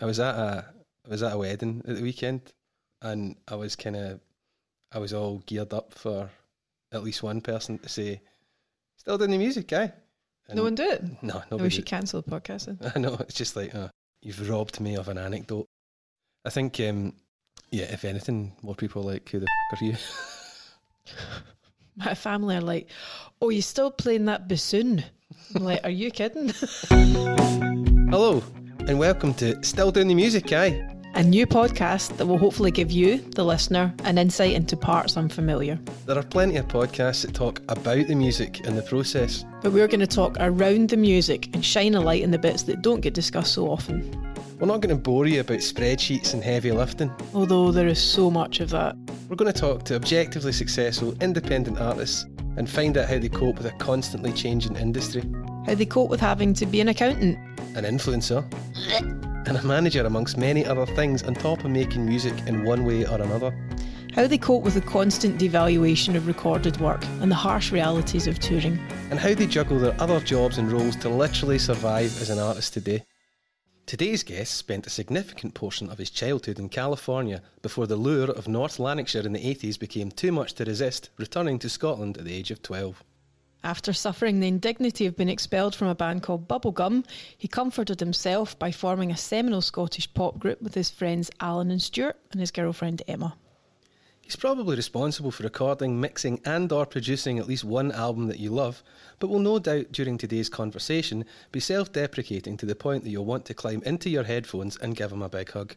I was at a I was at a wedding at the weekend, and I was kind of I was all geared up for at least one person to say, "Still doing the music, guy." no one do it. No, No, we should cancel the podcast. Then. I know it's just like uh, you've robbed me of an anecdote. I think, um, yeah, if anything, more people are like, "Who the f- are you?" My family are like, "Oh, you still playing that bassoon?" I'm like, "Are you kidding?" Hello, and welcome to Still Doing the Music, guy. A new podcast that will hopefully give you, the listener, an insight into parts unfamiliar. There are plenty of podcasts that talk about the music and the process. But we're going to talk around the music and shine a light in the bits that don't get discussed so often. We're not going to bore you about spreadsheets and heavy lifting. Although there is so much of that. We're going to talk to objectively successful independent artists and find out how they cope with a constantly changing industry. How they cope with having to be an accountant. An influencer. And a manager amongst many other things on top of making music in one way or another. How they cope with the constant devaluation of recorded work and the harsh realities of touring. And how they juggle their other jobs and roles to literally survive as an artist today. Today's guest spent a significant portion of his childhood in California before the lure of North Lanarkshire in the 80s became too much to resist, returning to Scotland at the age of 12. After suffering the indignity of being expelled from a band called Bubblegum, he comforted himself by forming a seminal Scottish pop group with his friends Alan and Stuart and his girlfriend Emma. He's probably responsible for recording, mixing, and or producing at least one album that you love, but will no doubt during today's conversation be self-deprecating to the point that you'll want to climb into your headphones and give him a big hug.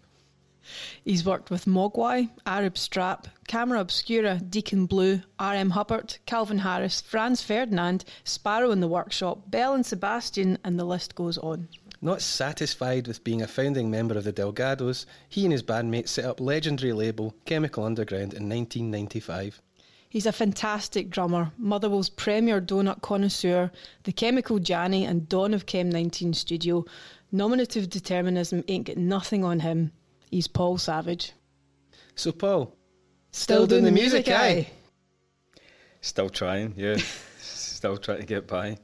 He's worked with Mogwai, Arab Strap, Camera Obscura, Deacon Blue, R.M. Hubbert, Calvin Harris, Franz Ferdinand, Sparrow in the Workshop, Belle and Sebastian, and the list goes on. Not satisfied with being a founding member of the Delgados, he and his bandmates set up legendary label Chemical Underground in 1995. He's a fantastic drummer, Motherwell's premier donut connoisseur, the Chemical Janny and Dawn of Chem 19 studio. Nominative determinism ain't got nothing on him. He's Paul Savage. So, Paul, Still doing the music, aye? Still trying, yeah. Still trying to get by.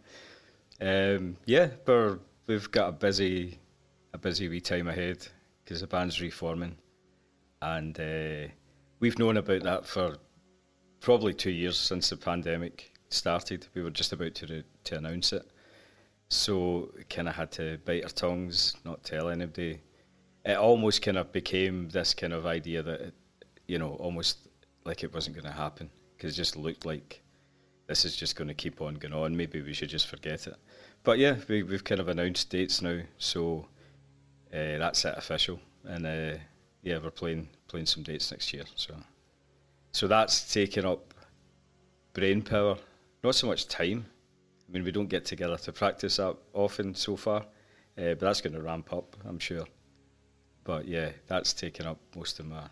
Um, yeah, but we've got a busy, a busy wee time ahead because the band's reforming, and uh, we've known about that for probably two years since the pandemic started. We were just about to re- to announce it, so kind of had to bite our tongues, not tell anybody. It almost kind of became this kind of idea that, it, you know, almost like it wasn't going to happen because it just looked like this is just going to keep on going on. Maybe we should just forget it. But yeah, we, we've kind of announced dates now, so uh, that's it official. And uh, yeah, we're playing playing some dates next year. So so that's taking up brain power, not so much time. I mean, we don't get together to practice that often so far, uh, but that's going to ramp up, I'm sure. But yeah, that's taken up most of my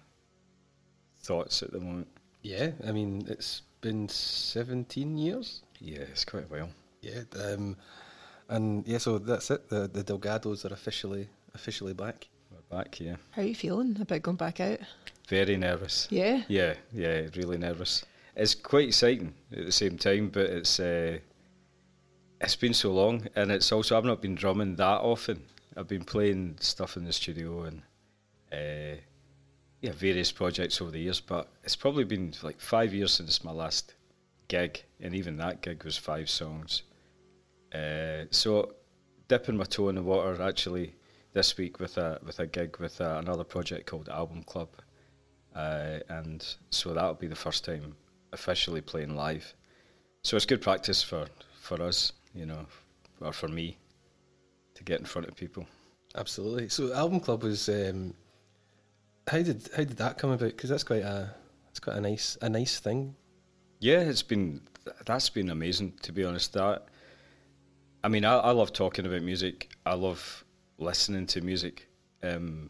thoughts at the moment. yeah, I mean, it's been 17 years. Yeah, it's quite a while. Yeah, um, and yeah, so that's it. The the Delgados are officially officially back. We're back, yeah. How are you feeling about going back out? Very nervous. Yeah? Yeah, yeah, really nervous. It's quite exciting at the same time, but it's uh, it's been so long, and it's also I've not been drumming that often. I've been playing stuff in the studio and uh, yeah, various projects over the years, but it's probably been like five years since my last gig, and even that gig was five songs. Uh, so dipping my toe in the water actually this week with a with a gig with uh, another project called Album Club, uh, and so that'll be the first time officially playing live. So it's good practice for for us, you know, or for me to get in front of people. Absolutely. So, album club was um, how did how did that come about? Because that's quite a that's quite a nice a nice thing. Yeah, it's been that's been amazing to be honest. That I mean, I, I love talking about music. I love listening to music, um,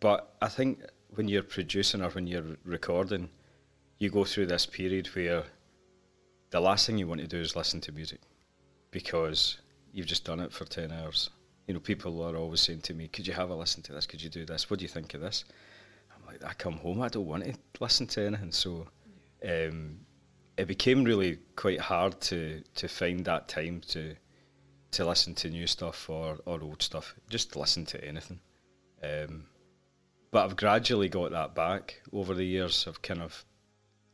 but I think when you're producing or when you're recording, you go through this period where the last thing you want to do is listen to music because you've just done it for ten hours. You know, people are always saying to me, "Could you have a listen to this? Could you do this? What do you think of this?" I'm like, I come home, I don't want to listen to anything, so um, it became really quite hard to to find that time to to listen to new stuff or, or old stuff, just listen to anything. Um, but I've gradually got that back over the years. I've kind of,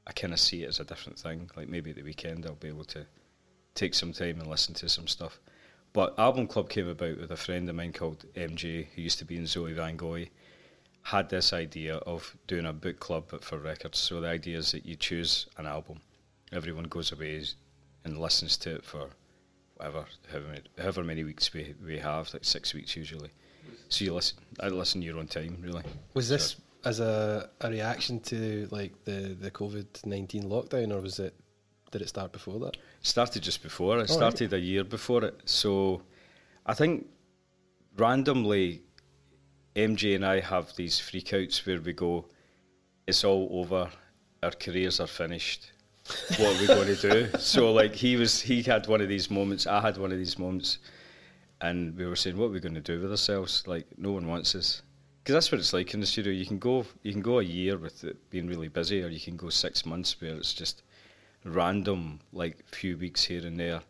I kind of see it as a different thing. Like maybe at the weekend I'll be able to take some time and listen to some stuff. But Album Club came about with a friend of mine called MJ, who used to be in Zoey Van Goey. Had this idea of doing a book club but for records. So the idea is that you choose an album, everyone goes away and listens to it for whatever, however many, however many weeks we we have, like six weeks usually. So you listen, I listen your own time, really. Was this as a, a reaction to like the the COVID nineteen lockdown, or was it did it start before that? Started just before. It Oh, started a year before it. So I think randomly MJ and I have these freakouts where we go, it's all over, our careers are finished. What are we going to do? So like he was, he had one of these moments. I had one of these moments, and we were saying, what are we going to do with ourselves? Like no one wants us, because that's what it's like in the studio. You can go, you can go a year with it being really busy, or you can go six months where it's just random, like few weeks here and there,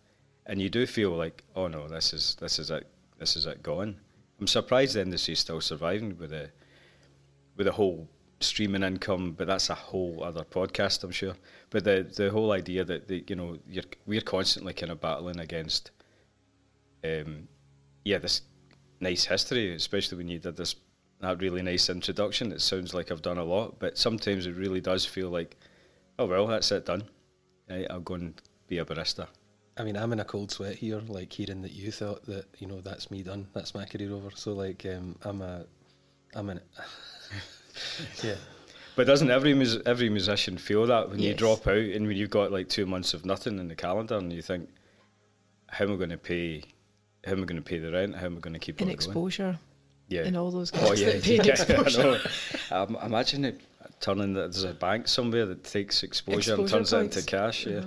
and you do feel like, oh no, this is this is it, this is it gone. I'm surprised the industry's still surviving with the with the whole streaming income, but that's a whole other podcast, I'm sure. But the the whole idea that the, you know you're, we're constantly kind of battling against, um, yeah, this nice history, especially when you did this that really nice introduction. It sounds like I've done a lot, but sometimes it really does feel like, oh well, that's it done. Right, I'll go and be a barista. I mean, I'm in a cold sweat here, like hearing that you thought that you know that's me done, that's my career over. So like, um, I'm a, I'm it. yeah, But doesn't every mus- every musician feel that when you drop out and when you've got like two months of nothing in the calendar and you think, how am I going to pay? How am I going to pay the rent? How am I going to keep In it going? exposure. Yeah. And all those Oh yeah, yeah, exposure. I know. Um, imagine it turning that there's a bank somewhere that takes exposure, and Exposure turns it into cash. Yeah,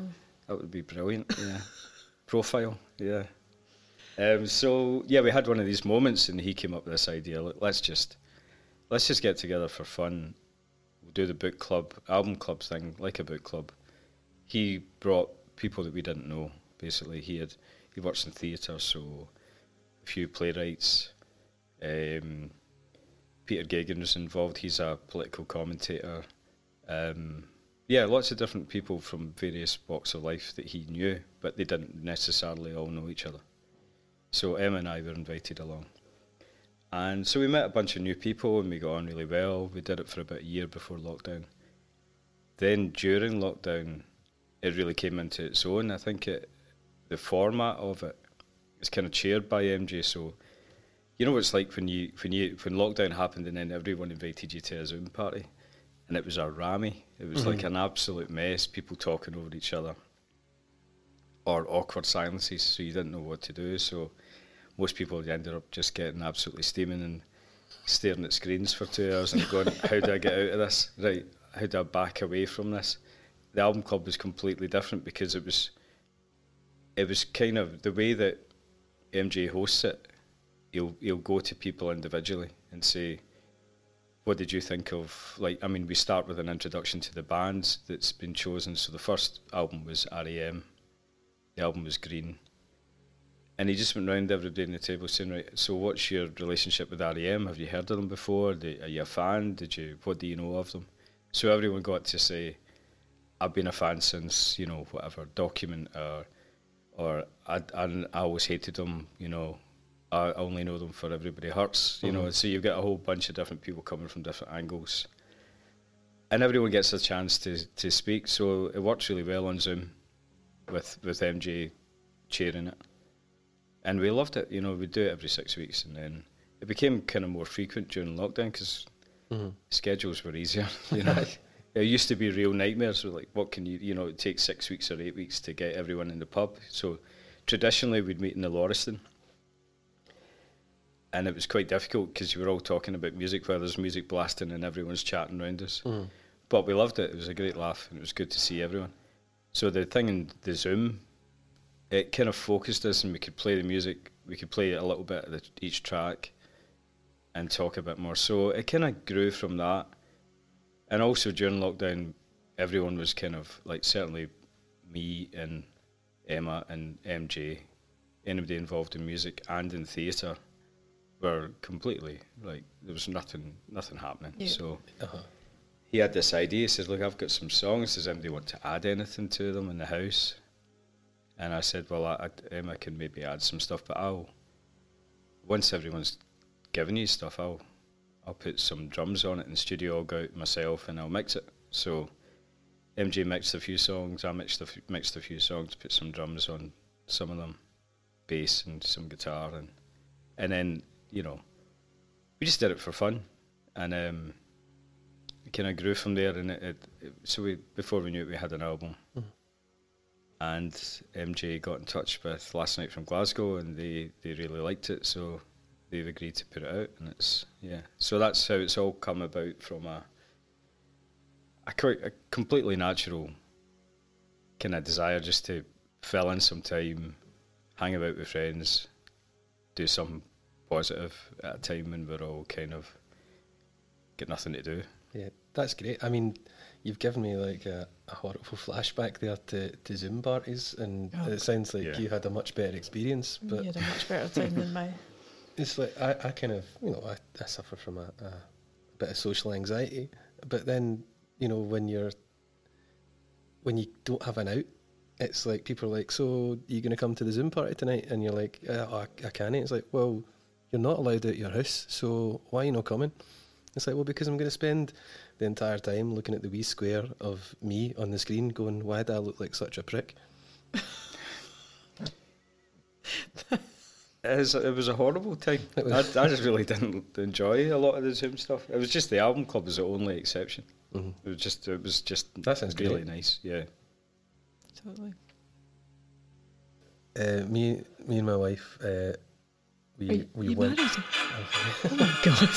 that would be brilliant. Yeah, profile. Yeah. Um, so yeah, we had one of these moments, and he came up with this idea. Look, let's just let's just get together for fun. We'll do the book club, album club thing, like a book club. He brought people that we didn't know. Basically, he had he works in theatre, so a few playwrights. Um, Peter Geoghegan was involved. He's a political commentator. Um, yeah, lots of different people from various walks of life that he knew, but they didn't necessarily all know each other. So Emma and I were invited along. And so we met a bunch of new people and we got on really well. We did it for about a year before lockdown. Then during lockdown, it really came into its own. I think it, the format of it is kind of chaired by MJ. So you know what it's like when you when you when lockdown happened and then everyone invited you to a Zoom party, and it was a rammy. It was like Mhm. an absolute mess. People talking over each other, or awkward silences. So you didn't know what to do. So most people ended up just getting absolutely steaming and staring at screens for two hours and going, "How do I get out of this? Right? How do I back away from this?" The album club was completely different because it was it was kind of the way that MJ hosts it. He'll he'll go to people individually and say, "What did you think of?" Like, I mean, we start with an introduction to the bands that's been chosen. So the first album was REM. The album was Green. And he just went round everybody in the table saying, "Right, so what's your relationship with REM? Have you heard of them before? Do, are you a fan? Did you? What do you know of them?" So everyone got to say, "I've been a fan since you know whatever document or." Or I, I, I always hated them, you know. I only know them for Everybody Hurts, you know. Mhm. So you get a whole bunch of different people coming from different angles, and everyone gets a chance to to speak. So it works really well on Zoom, with with MJ chairing it, and we loved it. You know, we'd do it every six weeks, and then it became kind of more frequent during lockdown because hmm schedules were easier. You know, it used to be real nightmares. With like, what can you, you know, it takes six weeks or eight weeks to get everyone in the pub. So traditionally, we'd meet in the Laurieston, and it was quite difficult because you were all talking about music, where there's music blasting and everyone's chatting around us. hmm But we loved it. It was a great laugh, and it was good to see everyone. So the thing in the Zoom, it kind of focused us, and we could play the music. We could play a little bit of the, each track, and talk a bit more. So it kind of grew from that. And also during lockdown, everyone was kind of like certainly me and Emma and MJ anybody involved in music and in theatre were completely like there was nothing nothing happening. Yeah. So Uh-huh. he had this idea. He says, "Look, I've got some songs. Does anybody want to add anything to them in the house?" And I said, "Well, I, I, Emma can maybe add some stuff, but I'll once everyone's given you stuff, I'll I'll put some drums on it in the studio. I'll go out myself and I'll mix it." So MJ mixed a few songs. I mixed a few, mixed a few songs. Put some drums on some of them, bass and some guitar, and and then you know we just did it for fun, and um, kind of grew from there. And it, it, it- so we before we knew it, we had an album. Mhm. And MJ got in touch with Last Night from Glasgow, and they, they really liked it, so they've agreed to put it out. And it's yeah, so that's how it's all come about from a a, a completely natural kind of desire just to fill in some time, hang about with friends, do something positive at a time when we're all kind of got nothing to do. Yeah, that's great. I mean, you've given me like a, a horrible flashback there to, to Zoom parties, and Oh, it sounds like yeah. you had a much better experience. But you had a much better time than mine. it's like I, I kind of, you know, I, I suffer from a, a bit of social anxiety. But then, you know, when you're when you don't have an out, it's like people are like, "So, you're going to come to the Zoom party tonight?" And you're like, uh, oh, "I, I can't." It's like, "Well, you're not allowed out your house, so why are you not coming?" It's like, "Well, because I'm going to spend the entire time looking at the wee square of me on the screen, going, why do I look like such a prick?" It was, it was a horrible time. I, I just really didn't enjoy a lot of the Zoom stuff. It was just the album club was the only exception. Mhm. It was just it was just That sounds really great. nice. Yeah, Totally. Uh, me, me and my wife, uh, we Are you, we you went. Oh my god.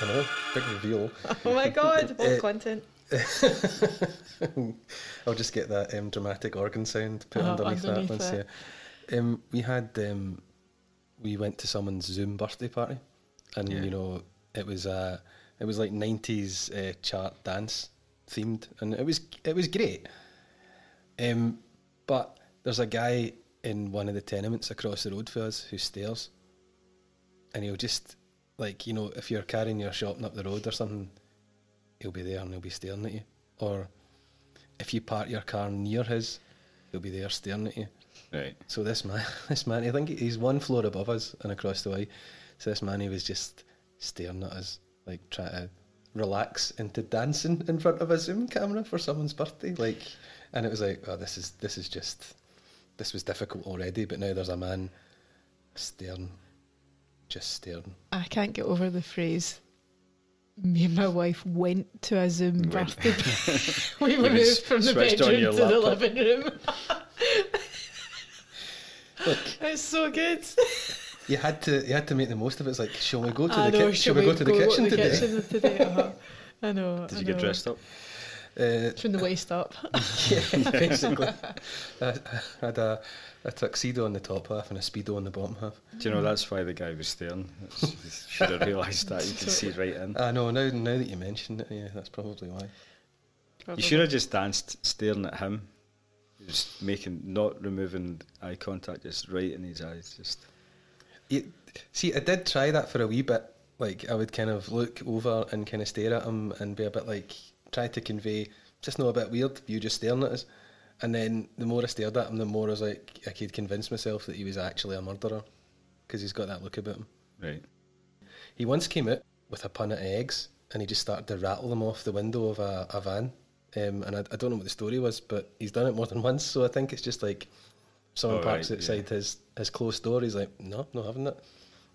I know, big reveal. Oh my god. All Uh, content. I'll just get that um, dramatic organ sound put Oh, underneath, underneath that. Once, yeah. Um, we had um, we went to someone's Zoom birthday party, and Yeah. you know it was uh, it was like nineties uh, chart dance themed, and it was it was great. Um, but there's a guy in one of the tenements across the road for us who stares, and he'll just like you know if you're carrying your shopping up the road or something, he'll be there and he'll be staring at you. Or if you park your car near his, he'll be there staring at you. right. So this man, this man, I think he's one floor above us and across the way. So this man, he was just staring at us, like trying to relax into dancing in front of a Zoom camera for someone's birthday. Like, and it was like, oh, this is this is just, this was difficult already, but now there's a man staring, just staring. I can't get over the phrase. Me and my wife went to a Zoom Went. birthday. we were moved from the switched on bedroom to the laptop. living room. Look, It's so good. you had to you had to make the most of it. It's like, shall we go to I the know, kitchen? Shall we go to the kitchen today? kitchen today? Uh-huh. I know. Did I you get know. dressed up? Uh, From the waist up. yeah, basically. I, I had a, a tuxedo on the top half and a speedo on the bottom half. Do you know that's why the guy was staring? Should have realised that. You can see right in. I know now. Now that you mentioned it, yeah, that's probably why. You should have just danced staring at him, just making, not removing eye contact, just right in his eyes. Just You, see, I did try that for a wee bit. Like I would kind of look over and kind of stare at him and be a bit like try to convey, just know a bit weird. You just staring at us. And then the more I stared at him, the more I was like, I could convince myself that he was actually a murderer because he's got that look about him. right. He once came out with a punnet of eggs and he just started to rattle them off the window of a, a van. Um, and I, I don't know what the story was, but he's done it more than once. So I think it's just like someone Oh, parks right, outside his, his closed door. He's like, no, not having it.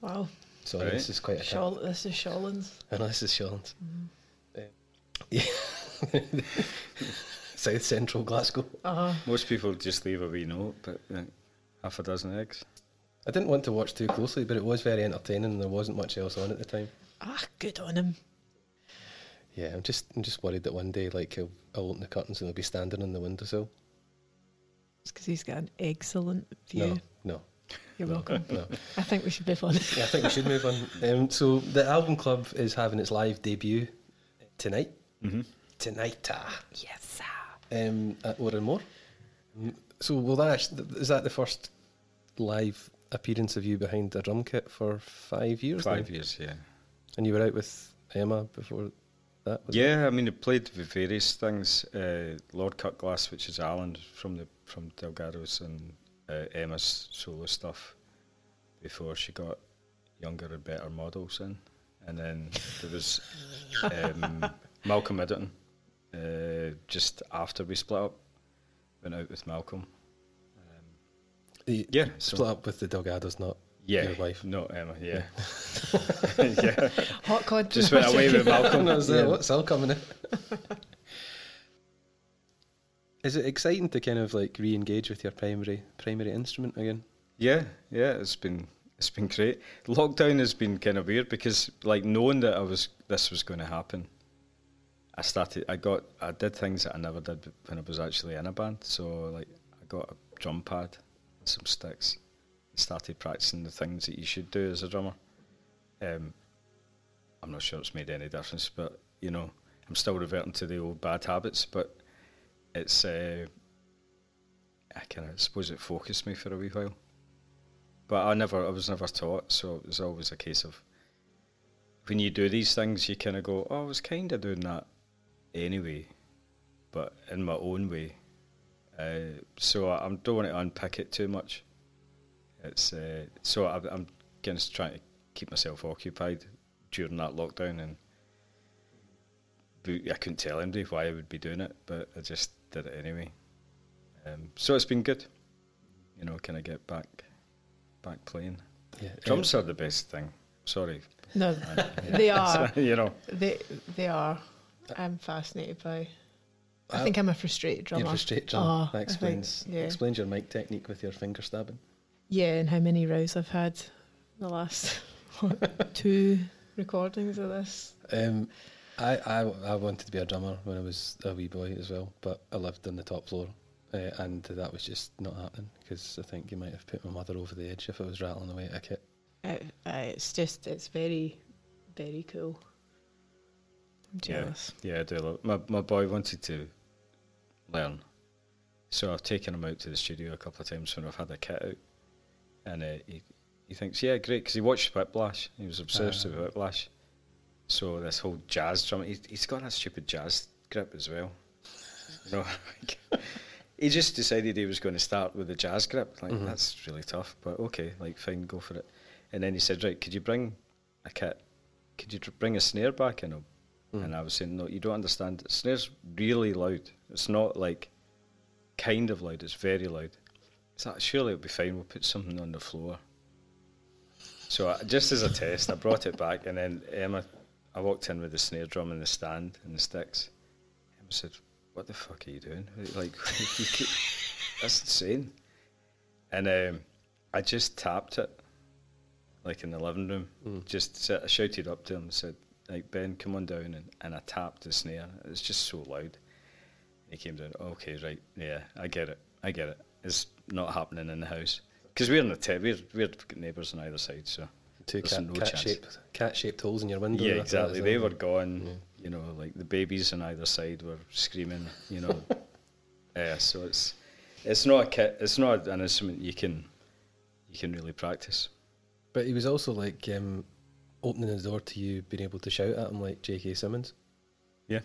Wow. So Right. this is quite a Shaw, this is Shawlands. I know this is Shawlands. Mm-hmm. Yeah. South Central Glasgow. Uh-huh. Most people just leave a wee note, but uh, half a dozen eggs. I didn't want to watch too closely, but it was very entertaining and there wasn't much else on at the time. Ah, good on him. Yeah, I'm just I'm just worried that one day like he'll, I'll open the curtains and he'll be standing on the windowsill. It's because he's got an excellent view. No, no, You're welcome. no. I think we should move on. Yeah, I think we should move on. Um, so the album club is having its live debut tonight. Mm-hmm. Tonight, ah, yes. um, at Oran Mor. Mm, So will that act- is that the first live appearance of you behind the drum kit for five years. now. Five years, yeah. And you were out with Emma before that. Was it? Yeah, I mean, I played with various things. Uh, Lord Cutglass, which is Alan from the from Delgados, and uh, Emma's solo stuff before she got younger and better models in. And then there was um, Malcolm Middleton. Uh, just after we split up, went out with Malcolm. Um, You yeah, split so up with the Delgados, not yeah, your wife. not Emma. Yeah, yeah. Hot cod. Just went away with Malcolm. I was there, Yeah. what's all coming in? Is it exciting to kind of like re-engage with your primary primary instrument again? Yeah, yeah, it's been it's been great. Lockdown has been kind of weird because like knowing that I was this was going to happen, I started. I got I did things that I never did when I was actually in a band. So like I got a drum pad and some sticks. and Started practicing the things that you should do as a drummer. Um, I'm not sure it's made any difference, but you know I'm still reverting to the old bad habits. But it's uh, I kind of suppose it focused me for a wee while but I never, I was never taught, so it was always a case of when you do these things, you kind of go, "Oh, I was kind of doing that anyway," but in my own way. Uh, so I, I don't want to unpick it too much. It's uh, so I, I'm kind of trying to keep myself occupied during that lockdown, and I couldn't tell anybody why I would be doing it, but I just did it anyway. Um, so it's been good, you know, Can I get back back playing. Yeah, Drums are the best thing. Sorry. No, they are. you know. They they are. I'm fascinated by. I Uh, think I'm a frustrated drummer. You're frustrated, drum. Oh, that I think- explains yeah. explains your mic technique with your finger stabbing. Yeah, and how many rows I've had the last what, two recordings of this. Um, I, I I wanted to be a drummer when I was a wee boy as well, but I lived on the top floor, uh, and that was just not happening because I think you might have put my mother over the edge if I was rattling away at a kit. Uh, uh, it's just it's very, very cool. I'm Yeah. jealous. Yeah, I do. Love, my my boy wanted to learn, so I've taken him out to the studio a couple of times when I've had a kit out, and uh, he he thinks, yeah, great, because he watched Whiplash. He was obsessed Ah. with Whiplash. So this whole jazz drum, he, he's got a stupid jazz grip as well. You know, like, he just decided he was going to start with the jazz grip. Like Mhm. that's really tough, but okay, like fine, go for it. And then he said, right, could you bring a kit? Could you bring a snare back in him? Mm. And I was saying, no, you don't understand. The snare's really loud. It's not like kind of loud. It's very loud. It's like, surely it'll be fine. We'll put something on the floor. So I, just as a test, I brought it back, and then Emma, I walked in with the snare drum and the stand and the sticks. Emma said, "What the fuck are you doing? Like, you keep, that's insane." And um, I just tapped it, like in the living room. Mm. Just I shouted up to him and said, "Like Ben, come on down," and, and I tapped the snare. It was just so loud. He came down. Okay, right, yeah, I get it. I get it. It's not happening in the house because we're in the te- we're we're neighbours on either side, so Two cat, no cat shaped cat shaped holes in your window. yeah, exactly. They were gone. Yeah. You know, like the babies on either side were screaming. You know, yeah. So it's it's not a kit. It's not an instrument you can you can really practice. But he was also like um, opening the door to you being able to shout at him like J.K. Simmons. Yeah.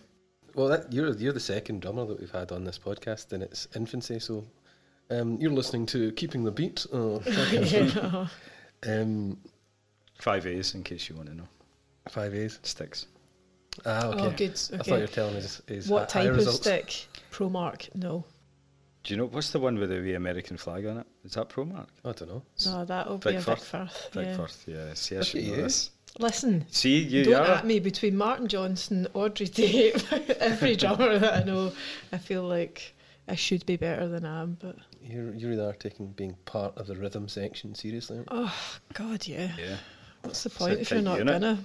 Well, that, you're you're the second drummer that we've had on this podcast in its infancy. So um, you're listening to Keeping the Beat. Yeah. um, Five A's in case you want to know. five A's. Sticks. Ah, okay. Oh, good. I thought you were telling us his What high type of results. stick? Pro Mark? No. Do you know what's the one with the wee American flag on it? Is that Pro Mark? I don't know. No, that'll be Vic a Vic Firth. Firth. Vic yeah. Firth, yeah. See, I Look should at know you. this. Listen, See, you don't are. at me between Martin Johnson, Audrey Tait, every drummer that I know. I feel like I should be better than I am, but You you really are taking being part of the rhythm section seriously. aren't you? oh God, yeah. Yeah. What's the point if you're not unit. gonna?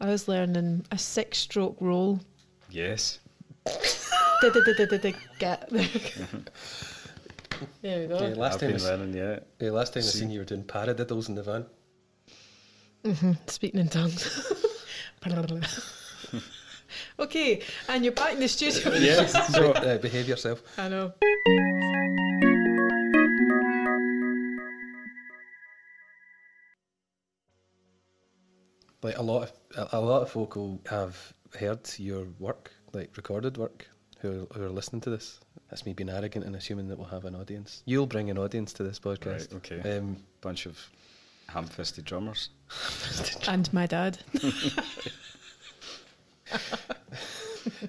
I was learning a six-stroke roll. Yes. Get there. There we go. Yeah, last I've time, I been s- learning, yeah. yeah, last time I seen you were doing paradiddles in the van. Mm-hmm. Speaking in tongues. okay, and you're back in the studio. yes, so uh, behave yourself. I know. Like a lot of a lot of folk will have heard your work, like recorded work, who are, who are listening to this. That's me being arrogant and assuming that we'll have an audience. You'll bring an audience to this podcast. Right, okay. Um, Bunch of ham-fisted drummers. And my dad. hello,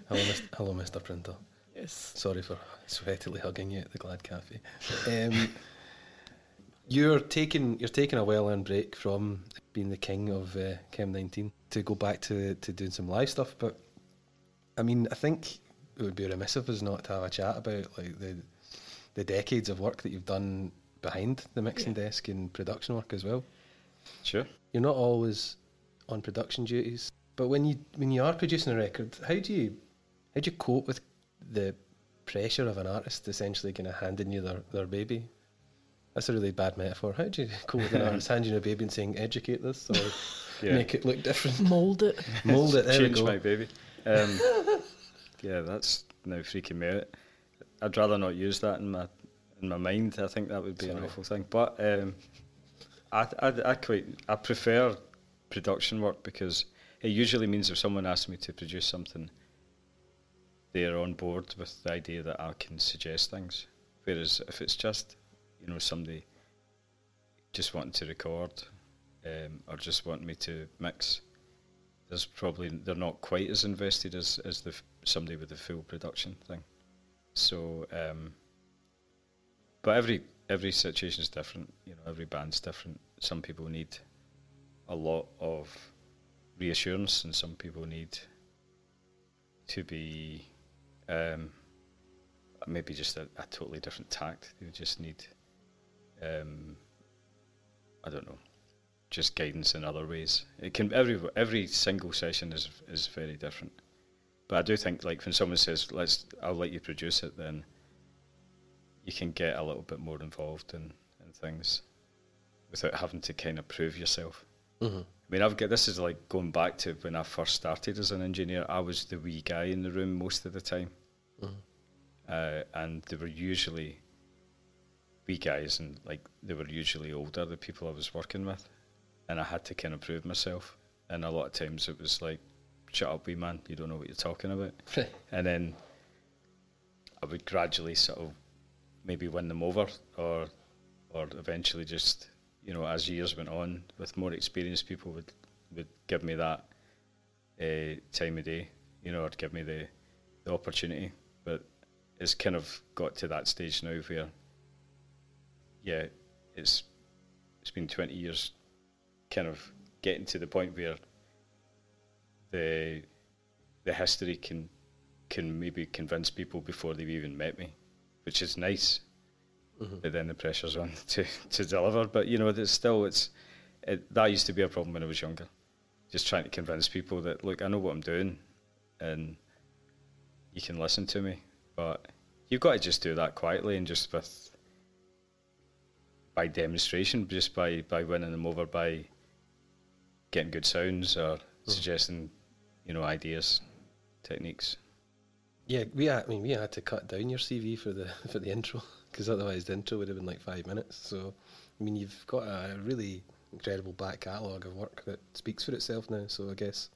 Mr. hello, Mr. Printer. Yes. Sorry for sweatily hugging you at the Glad Cafe. Um, you're taking you're taking a well-earned break from being the king of uh, Chem 19 to go back to to doing some live stuff. But I mean, I think it would be remiss of us not to have a chat about like the the decades of work that you've done behind the mixing Yeah. desk and production work as well. Sure. You're not always on production duties, but when you when you are producing a record, how do you how do you cope with the pressure of an artist essentially kind of handing you their, their baby? That's a really bad metaphor. How do you cope with an artist handing you a baby and saying educate this or Yeah. make it look different, Mould it. mold it? There Change my baby. Um, yeah, that's now freaking me out. I'd rather not use that in my in my mind. I think that would be an awful thing. But um, I, I I quite I prefer production work because it usually means if someone asks me to produce something, they're on board with the idea that I can suggest things. Whereas if it's just you know somebody just wanting to record um, or just wanting me to mix there's probably they're not quite as invested as as the f- somebody with the full production thing. So, um, but every every situation is different. You know, every band's different. Some people need a lot of reassurance, and some people need to be um, maybe just a, a totally different tact. They just need, um, I don't know, just guidance in other ways. It can every every single session is is very different. But I do think like when someone says let's I'll let you produce it, then you can get a little bit more involved in, in things without having to kind of prove yourself. hmm I mean, I've got this is like going back to when I first started as an engineer. I was the wee guy in the room most of the time, Mhm. uh, and they were usually wee guys, and like they were usually older. The people I was working with, and I had to kind of prove myself. And a lot of times it was like, "Shut up, wee man! You don't know what you're talking about." and then I would gradually sort of maybe win them over, or or eventually just you know as years went on, with more experienced people would would give me that uh, time of day, you know, or give me the the opportunity. But it's kind of got to that stage now where, yeah, it's it's been twenty years, kind of getting to the point where the the history can can maybe convince people before they've even met me, which is nice. Mm-hmm. But then the pressure's on to, to deliver. But you know, it's still it's it, that used to be a problem when I was younger. Just trying to convince people that look, I know what I'm doing, and you can listen to me. But you've got to just do that quietly and just with by demonstration, just by by winning them over by getting good sounds or mm-hmm. suggesting, you know, ideas, techniques. Yeah, we had, I mean we had to cut down your CV for the for the intro because otherwise the intro would have been like five minutes. So I mean you've got a really incredible back catalogue of work that speaks for itself now. So I guess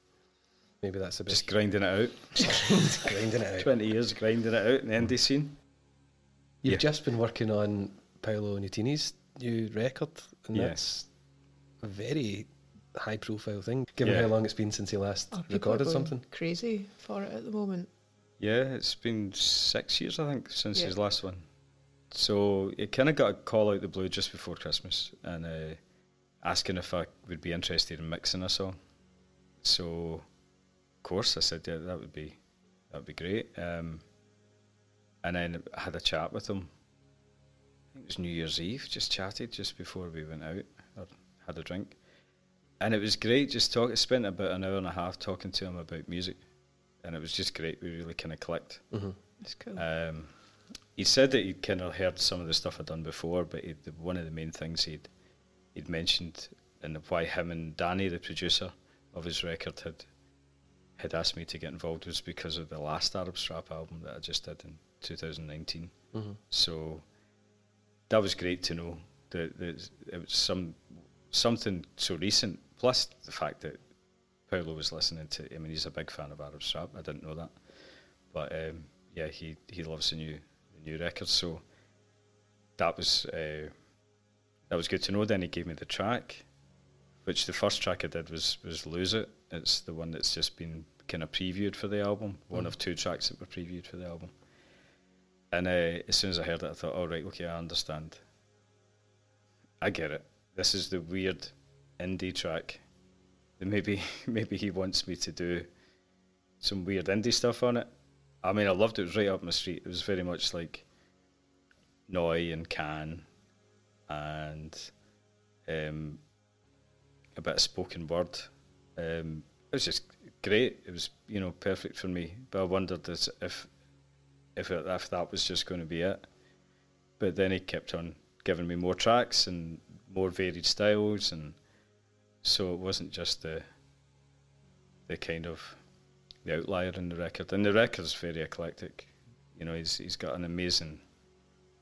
maybe that's a bit Just grinding it out. grinding it out. 20 years grinding it out in the indie scene. You've Yeah. just been working on Paolo Nutini's new record, and Yeah. that's a very high profile thing, given Yeah. how long it's been since he last Oh, are recorded going something. Crazy for it at the moment. Yeah, it's been six years, I think, since Yeah. his last one. So it kind of got a call out the blue just before Christmas and uh, asking if I would be interested in mixing a song. So, of course, I said, yeah, that would be that would be great. Um, and then I had a chat with him. I think it was New Year's Eve. Just chatted just before we went out or had a drink, and it was great. Just talk. I spent about an hour and a half talking to him about music, and it was just great. We really kind of clicked. hmm It's cool. Um, he said that he'd kind of heard some of the stuff I'd done before, but he'd, one of the main things he'd he'd mentioned and why him and Danny, the producer of his record, had had asked me to get involved was because of the last Arab Strap album that I just did in 2019. hmm So that was great to know that, that it was some something so recent. Plus the fact that Paolo was listening to. I mean, he's a big fan of Arab Strap. I didn't know that, but um, yeah, he he loves the new the new record. So that was uh, that was good to know. Then he gave me the track, which the first track I did was was Lose It. It's the one that's just been kind of previewed for the album. One Mm. of two tracks that were previewed for the album. And uh, as soon as I heard it, I thought, "All right, okay, I understand. I get it. This is the weird indie track maybe maybe he wants me to do some weird indie stuff on it. I mean, I loved it. It was right up my street. It was very much like Neu and Can and um, a bit of spoken word. Um, it was just great. It was you know perfect for me. But I wondered as if if it, if that was just going to be it. But then he kept on giving me more tracks and more varied styles, and so it wasn't just the the kind of the outlier in the record. And the record's very eclectic. You know, he's he's got an amazing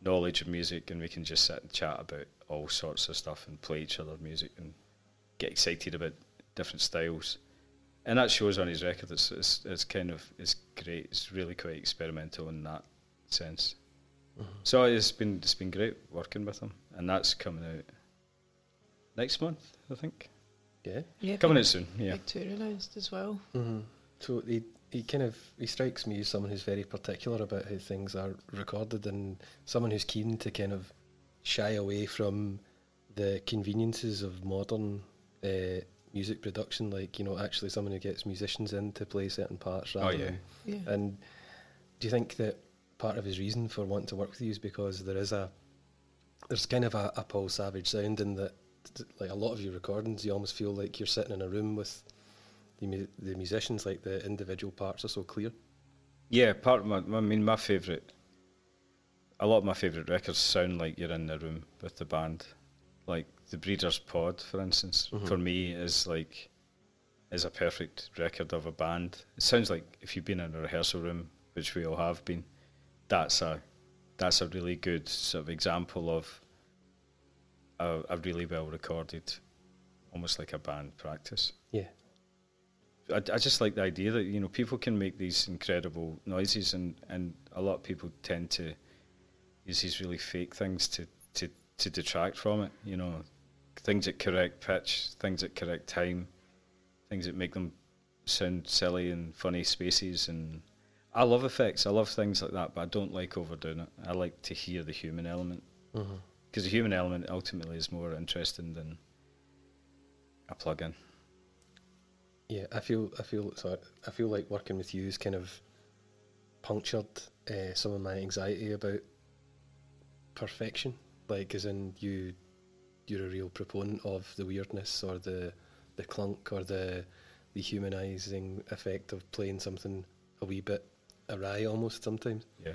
knowledge of music, and we can just sit and chat about all sorts of stuff and play each other music and get excited about different styles. And that shows on his record. It's it's, it's kind of it's great. It's really quite experimental in that sense. Mm-hmm. So it's been it's been great working with him, and that's coming out next month, I think. Yeah. Yeah, Coming big, out soon, yeah. big tour announced as well. hmm So he he kind of he strikes me as someone who's very particular about how things are recorded, and someone who's keen to kind of shy away from the conveniences of modern uh, music production. Like you know, actually someone who gets musicians in to play certain parts. Rather Oh, yeah. than- Yeah. And do you think that part of his reason for wanting to work with you is because there is a there's kind of a, a Paul Savage sound in that, t- like a lot of your recordings, you almost feel like you're sitting in a room with the mu- the musicians, like the individual parts are so clear. Yeah, part of my, I mean, my favourite, a lot of my favourite records sound like you're in the room with the band. Like the Breeders' Pod, for instance, Mhm. for me is like, is a perfect record of a band. It sounds like if you've been in a rehearsal room, which we all have been, that's a, that's a really good sort of example of a, a really well recorded, almost like a band practice. Yeah. I, I just like the idea that you know people can make these incredible noises, and, and a lot of people tend to use these really fake things to, to, to detract from it. You know, things at correct pitch, things at correct time, things that make them sound silly and funny spaces. And I love effects. I love things like that, but I don't like overdoing it. I like to hear the human element Mm-hmm. Because the human element ultimately is more interesting than a plug-in. Yeah, I feel I feel sorry, I feel like working with you has kind of punctured uh, some of my anxiety about perfection. Like, as in you, you're a real proponent of the weirdness or the the clunk or the the humanizing effect of playing something a wee bit awry almost sometimes. Yeah.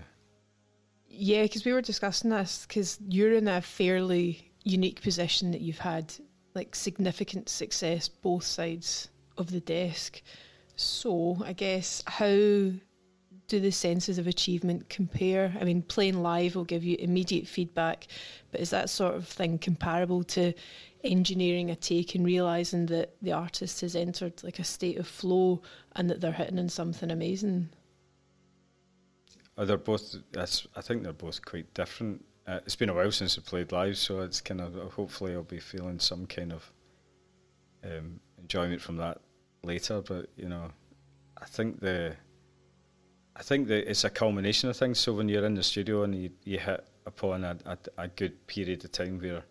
Yeah, because we were discussing this because you're in a fairly unique position that you've had like significant success both sides of the desk. So I guess how do the senses of achievement compare? I mean, playing live will give you immediate feedback, but is that sort of thing comparable to engineering a take and realizing that the artist has entered like a state of flow and that they're hitting on something amazing? They're both. I think they're both quite different. Uh, it's been a while since I played live, so it's kind of. Hopefully, I'll be feeling some kind of um, enjoyment from that later. But you know, I think the. I think that it's a culmination of things. So when you're in the studio and you, you hit upon a, a, a good period of time where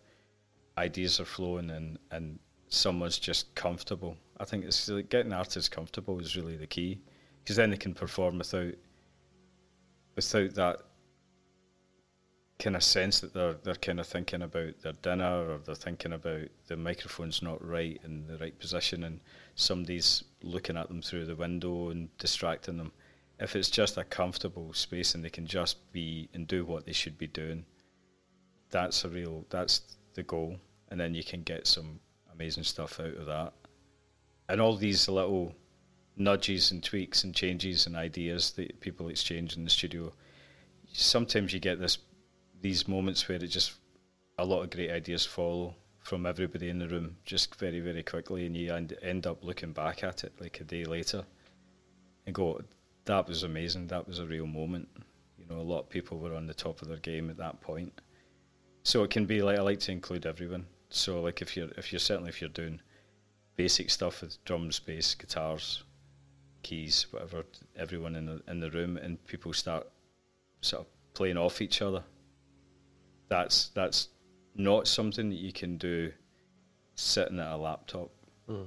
ideas are flowing and, and someone's just comfortable. I think it's like getting artists comfortable is really the key because then they can perform without without that kind of sense that they're they're kind of thinking about their dinner or they're thinking about the microphone's not right in the right position and somebody's looking at them through the window and distracting them. If it's just a comfortable space and they can just be and do what they should be doing, that's a real that's the goal. And then you can get some amazing stuff out of that. And all these little nudges and tweaks and changes and ideas that people exchange in the studio. Sometimes you get this these moments where it just a lot of great ideas follow from everybody in the room just very very quickly, and you end, up looking back at it like a day later and go, "That was amazing. That was a real moment." You know, a lot of people were on the top of their game at that point. So it can be like I like to include everyone. So like if you're if you're certainly if you're doing basic stuff with drums, bass, guitars, keys, whatever, everyone in the in the room, and people start sort of playing off each other. That's that's not something that you can do sitting at a laptop Mm.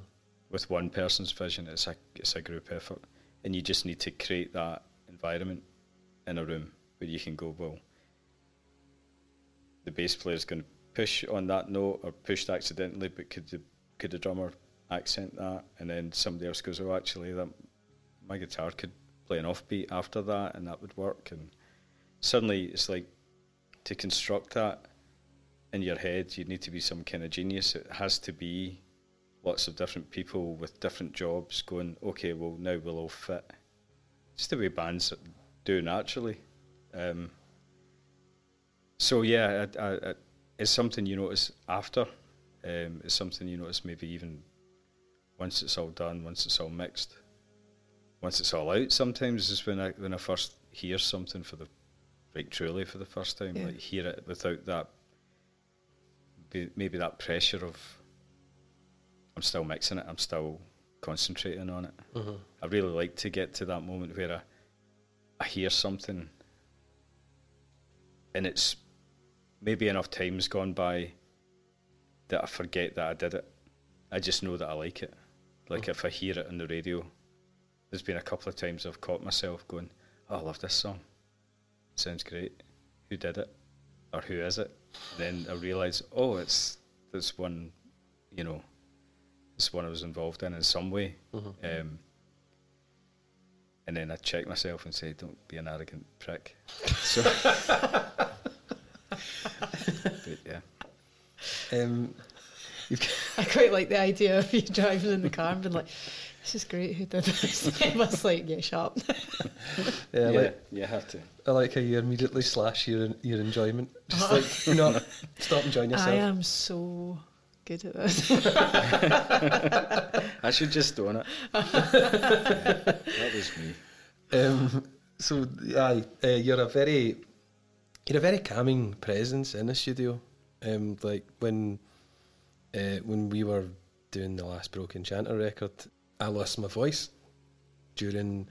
with one person's vision. It's a it's a group effort, and you just need to create that environment in a room where you can go well. The bass player is going to push on that note or pushed accidentally, but could the could the drummer accent that, and then somebody else goes, "Oh, actually, that my guitar could play an offbeat after that, and that would work." And suddenly, it's like to construct that in your head, you need to be some kind of genius. It has to be lots of different people with different jobs going, okay, well, now we'll all fit. Just the way bands do naturally. Um, so, yeah, I, I, I, it's something you notice after. Um, it's something you notice maybe even once it's all done, once it's all mixed. Once it's all out, sometimes is when I when I first hear something for the like truly for the first time, Yeah. like hear it without that maybe that pressure of I'm still mixing it, I'm still concentrating on it. Mhm. I really like to get to that moment where I, I hear something and it's maybe enough time's gone by that I forget that I did it. I just know that I like it. Like if I hear it on the radio, there's been a couple of times I've caught myself going, Oh, I love this song. It sounds great. Who did it? Or who is it? And then I realise, oh, it's this one, you know, this one I was involved in in some way. Mhm. Um, and then I check myself and say, don't be an arrogant prick. So, but yeah. Um, I quite like the idea of you driving in the car and being like, this is great, who did this? I was like, yeah, sharp. yeah, yeah, like, you have to. I like how you immediately slash your your enjoyment. Just like you know, stop enjoying yourself. I am so good at this. I should just do it. that was me. Um, so, aye, uh, you're a very, you're a very calming presence in the studio. Um, like when, uh, when we were doing the last Broken Chanter record, I lost my voice during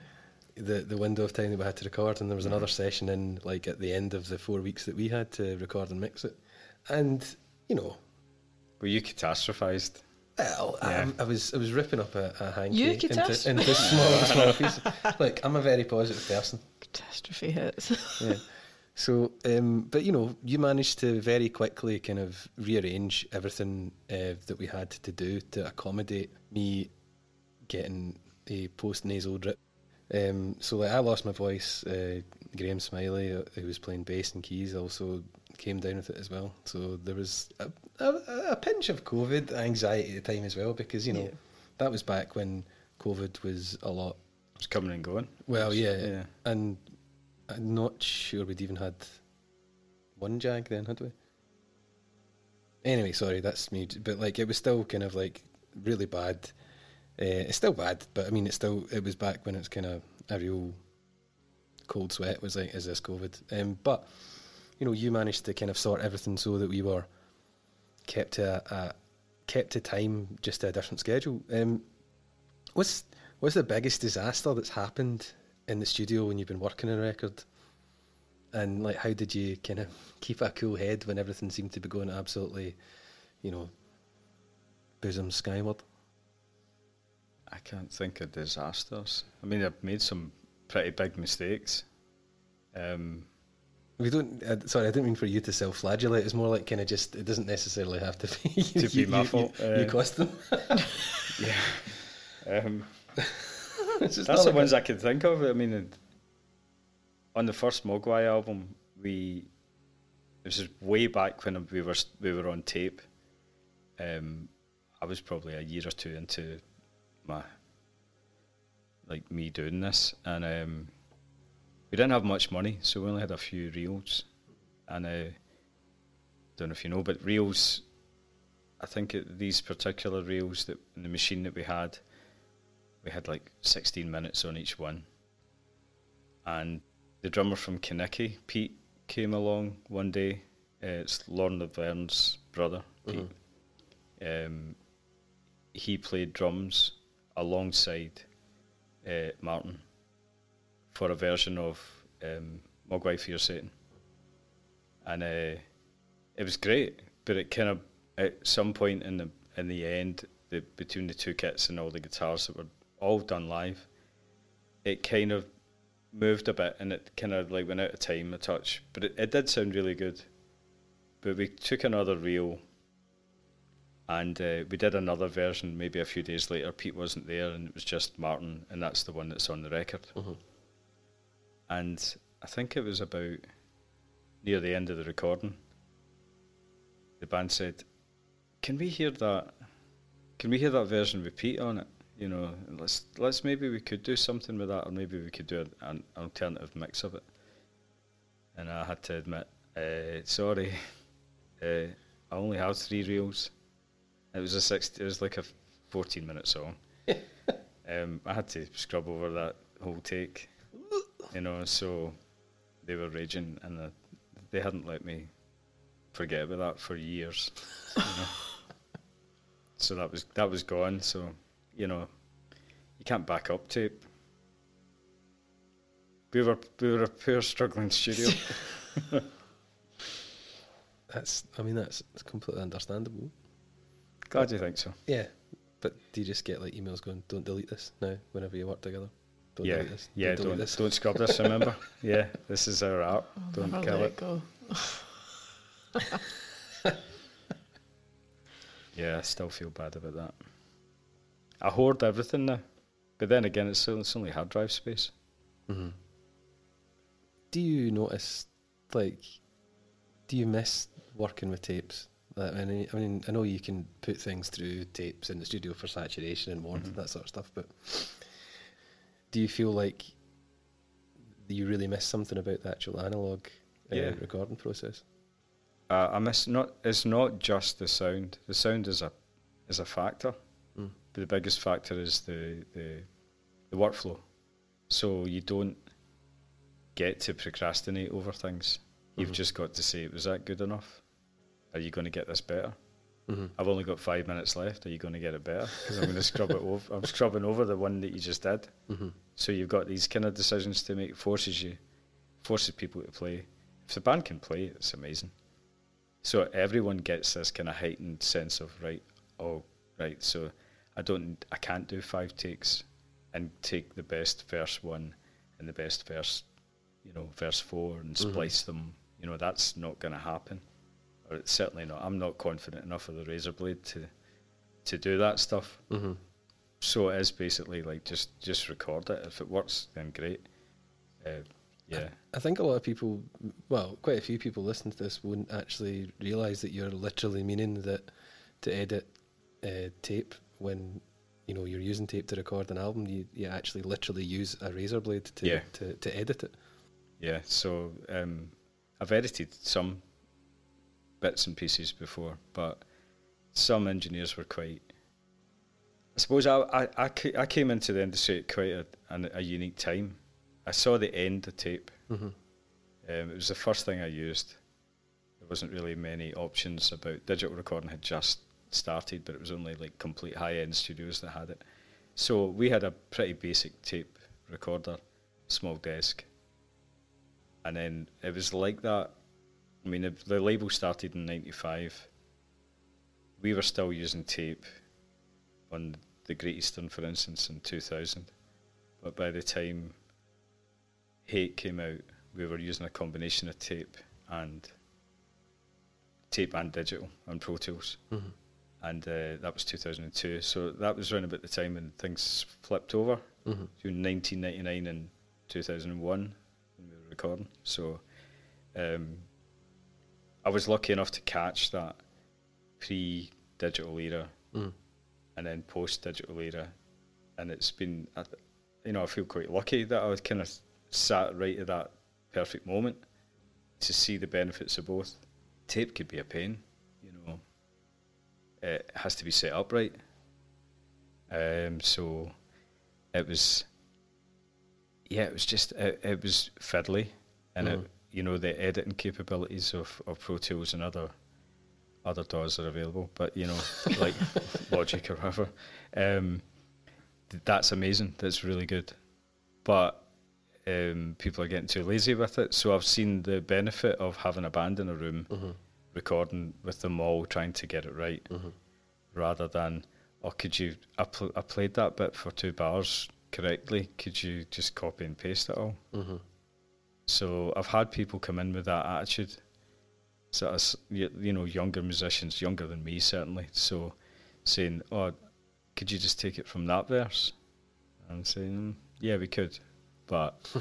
the the window of time that we had to record, and there was another session in like at the end of the four weeks that we had to record and mix it, and you know. Were you catastrophised? Well, Yeah. I, I was I was ripping up a, a hanky into, catastrophe- into smaller small pieces. Like I'm a very positive person. Catastrophe hits. yeah. So, um, but you know, you managed to very quickly kind of rearrange everything uh, that we had to do to accommodate me getting a post nasal drip. Um, so, like, I lost my voice. Uh, Graham Smiley, uh, who was playing bass and keys, also came down with it as well. So there was a, a, a pinch of COVID anxiety at the time as well, because you know Yeah. that was back when COVID was a lot It was coming and going. well, yeah, Yeah. and I'm not sure we'd even had one jag then, had we? Anyway, sorry, that's me. But like, it was still kind of like really bad. Uh, it's still bad, but I mean, it's still it was back when it's kind of a real cold sweat. Was like, is this COVID? Um, but you know, you managed to kind of sort everything so that we were kept to a, a kept to time, just a different schedule. Um, what's what's the biggest disaster that's happened in the studio when you've been working on a record? And like, how did you kind of keep a cool head when everything seemed to be going absolutely, you know, bosom skyward? I can't think of disasters. I mean, I've made some pretty big mistakes. Um, We don't. Uh, sorry, I didn't mean for you to self-flagellate. It's more like kind of just. It doesn't necessarily have to be. To be my fault, You, uh, you cost them. yeah. Um, That's the like ones a- I can think of. I mean, on the first Mogwai album, we this is way back when we were we were on tape. Um, I was probably a year or two into my like me doing this, and um, we didn't have much money, so we only had a few reels. And uh, don't know if you know, but reels I think it, these particular reels that in the machine that we had, we had like 16 minutes on each one. And the drummer from Kenickie, Pete, came along one day. Uh, it's Lauren Laverne's brother, Pete. Um, he played drums alongside uh, Martin for a version of um, Mogwai Fear Satan. And uh, it was great, but it kind of, at some point in the in the end, the, between the two kits and all the guitars that were all done live, it kind of moved a bit and it kind of like went out of time a touch. But it, it did sound really good. But we took another reel and uh, we did another version maybe a few days later. Pete wasn't there and it was just Martin, and that's the one that's on the record. Mhm. And I think it was about near the end of the recording. The band said, "Can we hear that? Can we hear that version with Pete on it? You know, let's let's maybe we could do something with that, or maybe we could do an, an alternative mix of it." And I had to admit, uh, sorry, uh, I only have three reels. It was a six. It was like a fourteen minute song. um, I had to scrub over that whole take, you know. So they were raging, and uh, they hadn't let me forget about that for years. you know. So that was that was gone. So you know, you can't back up tape. We were we were a poor struggling studio. That's, I mean, that's, that's completely understandable. Glad you think so. Yeah, but do you just get like emails going, "Don't delete this now"? Whenever you work together, don't yeah, delete this. yeah. delete Don't this. don't scrub this. Remember? yeah, this is our art. Don't Never kill let it. go. Yeah, I still feel bad about that. I hoard everything now, but then again, it's, it's only hard drive space. hmm Do you notice, like, do you miss working with tapes? I mean, I mean, I know you can put things through tapes in the studio for saturation and warmth Mhm. and that sort of stuff, but do you feel like you really miss something about the actual analog uh, Yeah. recording process? Uh, I miss not. It's not just the sound. The sound is a is a factor, Mm. but the biggest factor is the the the workflow. So you don't get to procrastinate over things. You've Mhm. just got to say, was that good enough? Are you going to get this better? Mm-hmm. I've only got five minutes left. Are you going to get it better? Because I'm going to scrub it over. I'm scrubbing over the one that you just did. Mm-hmm. So you've got these kind of decisions to make. Forces you, forces people to play. If the band can play, it's amazing. So everyone gets this kind of heightened sense of right. Oh, right. So I don't. I can't do five takes and take the best verse one and the best verse, you know, verse four and Mhm. splice them. You know, that's not going to happen. Or it's certainly not. I'm not confident enough of the razor blade to to do that stuff. Mm-hmm. So it is basically like just just record it. If it works, then great. Uh, yeah, I think a lot of people, well, quite a few people listening to this wouldn't actually realise that you're literally meaning that to edit uh, tape when you know you're using tape to record an album, you, you actually literally use a razor blade to Yeah. to, to edit it. yeah. So um, I've edited some bits and pieces before, but some engineers were quite. I suppose I I, I, I came into the industry at quite a, an, a unique time. I saw the end of tape. Mm-hmm. Um, it was the first thing I used. There wasn't really many options about digital recording had just started, but it was only like complete high end studios that had it. So we had a pretty basic tape recorder, small desk, and then it was like that. I mean, the, the label started in '95. We were still using tape on the Great Eastern, for instance, in 2000. But by the time Hate came out, we were using a combination of tape and tape and digital on Pro Tools, Mm-hmm. and uh, that was 2002. So that was around about the time when things flipped over Mm-hmm. between 1999 and 2001 when we were recording. So um, I was lucky enough to catch that pre-digital era Mm. and then post-digital era, and it's been, you know, I feel quite lucky that I was kind of sat right at that perfect moment to see the benefits of both. Tape could be a pain, you know. it has to be set up right. Um, so it was, yeah, it was just it, it was fiddly, and Mhm. it, you know the editing capabilities of, of Pro Tools and other other DAWs are available, but you know like Logic or whatever. Um, th- that's amazing. That's really good, but um, people are getting too lazy with it. So I've seen the benefit of having a band in a room Mhm. recording with them all, trying to get it right, Mhm. rather than, oh, could you? I, pl- I played that bit for two bars correctly. Could you just copy and paste it all? Mhm. So I've had people come in with that attitude. So as you, you know, younger musicians, younger than me certainly. So saying, "Oh, could you just take it from that verse?" I'm saying, "Mm, "Yeah, we could, but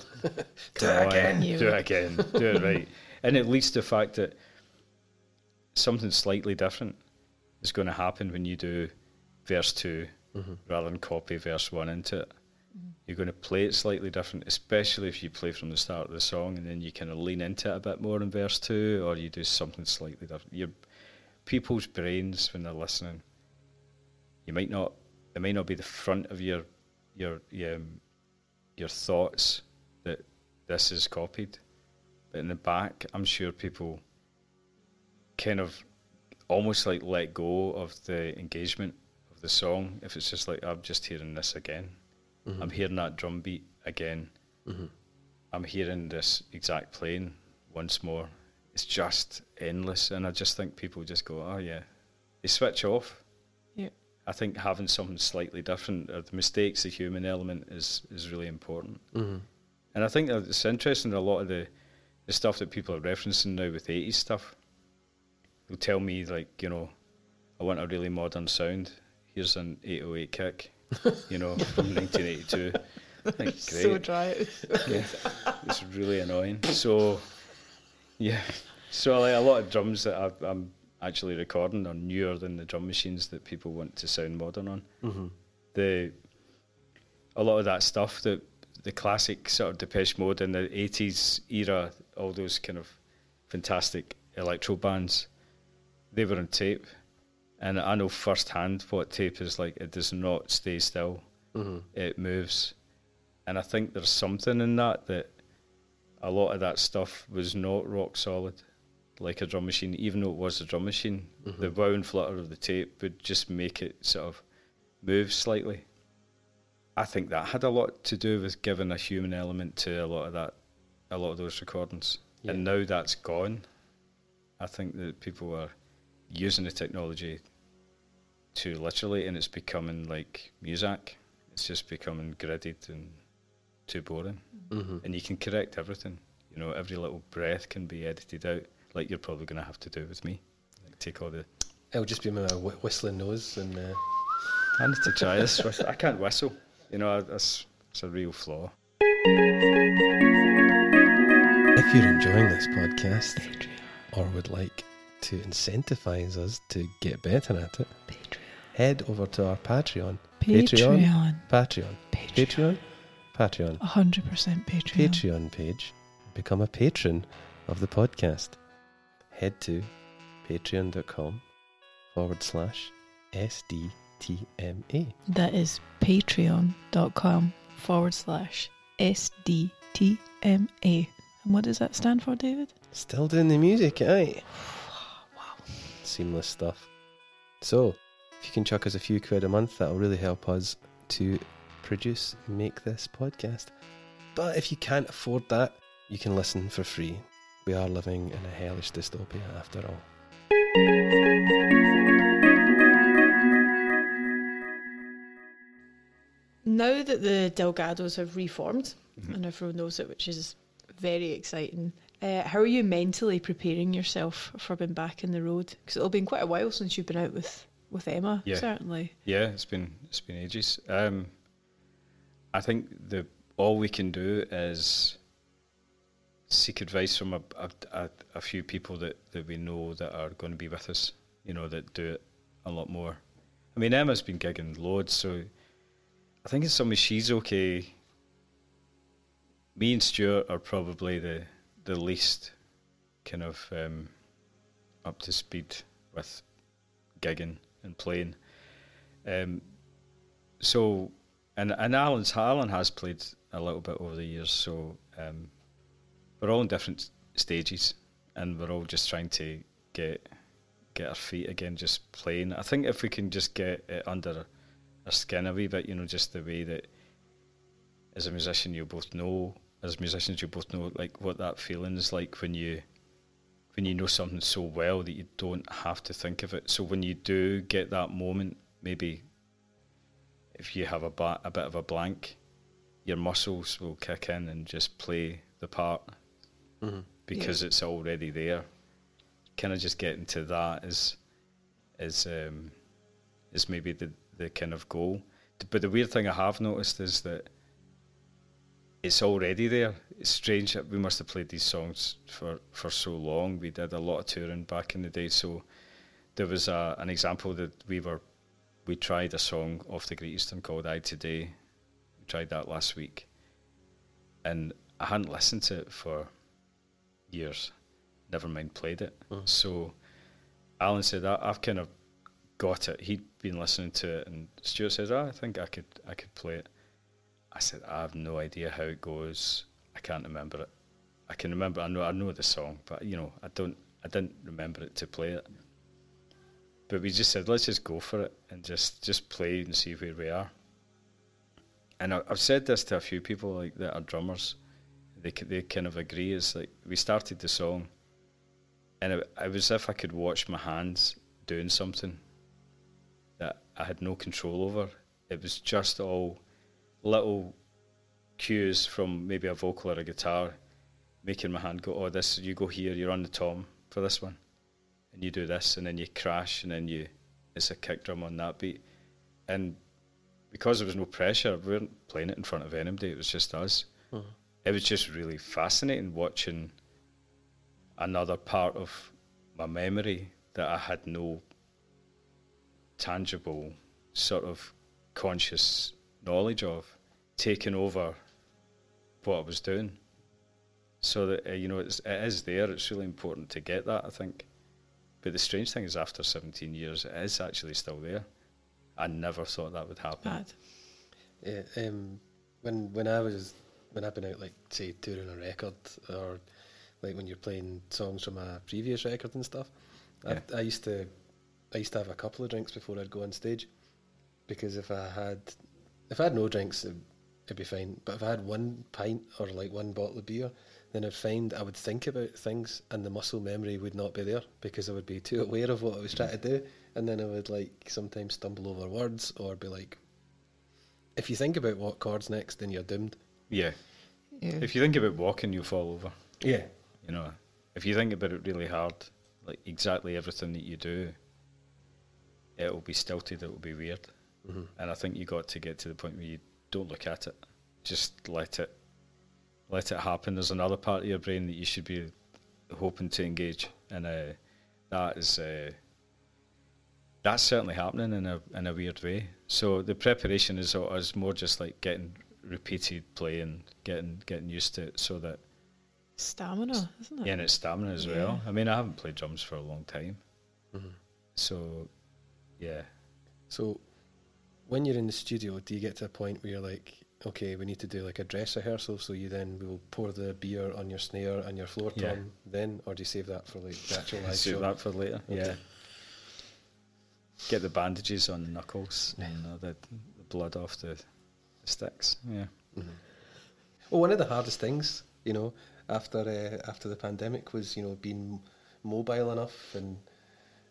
Do it again. You- do it again, do it right." And at least the fact that something slightly different is going to happen when you do verse two Mhm. rather than copy verse one into it. You're going to play it slightly different, especially if you play from the start of the song and then you kind of lean into it a bit more in verse two, or you do something slightly different. Your people's brains when they're listening, you might not. It may not be the front of your your your, um, your thoughts that this is copied, but in the back, I'm sure people kind of almost like let go of the engagement of the song if it's just like I'm just hearing this again. Mhm. I'm hearing that drum beat again. Mhm. I'm hearing this exact playing once more. It's just endless, and I just think people just go, "Oh yeah," they switch off. Yeah. I think having something slightly different, or the mistakes, the human element, is is really important. Mhm. And I think that it's interesting. That a lot of the the stuff that people are referencing now with eighties stuff, they'll tell me like, you know, I want a really modern sound. Here's an 808 kick, you know, from 1982. Like, great. So dry. Yeah, it's really annoying. So, yeah, so like a lot of drums that I've, I'm actually recording are newer than the drum machines that people want to sound modern on. Mhm. The a lot of that stuff that the classic sort of Depeche Mode in the '80s era, all those kind of fantastic electro bands, they were on tape, and I know firsthand what tape is like. It does not stay still Mhm. it moves. And I think there's something in that that a lot of that stuff was not rock solid, like a drum machine, even though it was a drum machine. The wow and flutter of the tape would just make it sort of move slightly. I think that had a lot to do with giving a human element to a lot of that, a lot of those recordings. Yeah. And now that's gone. I think that people are using the technology too literally, and it's becoming like music. It's just becoming gridded and too boring. Mhm. And you can correct everything. You know, every little breath can be edited out, like you're probably going to have to do with me. Like take all the. It'll just be my wh- whistling nose and. Uh, I need to try this. I can't whistle. You know, that's it's a real flaw. If you're enjoying this podcast or would like to incentivize us to get better at it, head over to our Patreon. Patreon. Patreon. Patreon? Patreon. 100% Patreon. Patreon page. Become a patron of the podcast. Head to patreon.com forward slash SDTMA. That is patreon.com forward slash SDTMA. And what does that stand for, David? Still doing the music, aye? wow. Seamless stuff. So, if you can chuck us a few quid a month, that'll really help us to produce, make this podcast. But if you can't afford that, you can listen for free. We are living in a hellish dystopia after all. Now that the Delgados have reformed, Mhm. and everyone knows it, which is very exciting, uh, how are you mentally preparing yourself for being back in the road? Because it'll been quite a while since you've been out with, with Emma, Yeah. certainly. Yeah, it's been it's been ages. Um, I think the all we can do is seek advice from a, a, a, a few people that, that we know that are going to be with us. You know that do it a lot more. I mean, Emma's been gigging loads, so I think in some ways she's okay. Me and Stuart are probably the the least kind of um, up to speed with gigging and playing. Um, so, and and Alan's Alan has played a little bit over the years, so um, we're all in different stages, and we're all just trying to get get our feet again, just playing. I think if we can just get it under our skin a wee bit, you know, just the way that as a musician you both know, as musicians you both know, like what that feeling is like when you when you know something so well that you don't have to think of it. So when you do get that moment, maybe if you have a, ba- a bit of a blank, your muscles will kick in and just play the part Mm-hmm. because it's already there. Kind of just getting to that is is um, is maybe the the kind of goal. But the weird thing I have noticed is that it's already there. It's strange that we must have played these songs for, for so long. We did a lot of touring back in the day, so there was a, an example that we were we tried a song off the Great Eastern called "Aye Today." We tried that last week, and I hadn't listened to it for years. Never mind played it. Mhm. So Alan said, I, "I've kind of got it." He'd been listening to it, and Stuart said, oh, "I think I could I could play it." I said, "I have no idea how it goes. I can't remember it. I can remember. I know I know the song, but you know, I don't. I didn't remember it to play it." But we just said, let's just go for it and just just play and see where we are. And I, I've said this to a few people like that are drummers. They they kind of agree. It's like we started the song, and it, it was as if I could watch my hands doing something that I had no control over. It was just all little cues from maybe a vocal or a guitar, making my hand go, "Oh, this you go here. You're on the tom for this one." and you do this, and then you crash, and then you it's a kick drum on that beat, and because there was no pressure, we weren't playing it in front of anybody. It was just us. Mhm. It was just really fascinating watching another part of my memory that I had no tangible sort of conscious knowledge of taking over what I was doing. So that uh, you know, it's, it is there. It's really important to get that. I think. But the strange thing is, after 17 years, it is actually still there. I never thought that would happen. Bad. Yeah, um, when when I was when I've been out like say touring a record or like when you're playing songs from a previous record and stuff, Yeah. I, I used to I used to have a couple of drinks before I'd go on stage because if I had if I had no drinks it, it'd be fine, but if I had one pint or like one bottle of beer, then I'd find I would think about things and the muscle memory would not be there because I would be too aware of what I was trying to do, and then I would like sometimes stumble over words or be like if you think about what chords next, then you're doomed. Yeah. Yeah. If you think about walking, you'll fall over. Yeah. You know, if you think about it really hard, like exactly everything that you do, it will be stilted. It will be weird. hmm And I think you got to get to the point where you don't look at it, just let it, let it happen. There's another part of your brain that you should be hoping to engage, and uh, that is uh, that's certainly happening in a in a weird way. So the preparation is is more just like getting repeated playing, getting getting used to it, so that Stamina, isn't it? yeah, and it's stamina as Yeah. well. I mean, I haven't played drums for a long time, hmm so yeah, So, when you're in the studio, do you get to a point where you're like, okay, we need to do like a dress rehearsal? So you then will pour the beer on your snare and your floor tom, Yeah. then, or do you save that for like the actual live save show? that for later. Okay. Yeah, get the bandages on the knuckles and uh, the, the blood off the, the sticks. Yeah, Mhm. Well, one of the hardest things, you know, after uh, after the pandemic was, you know, being mobile enough and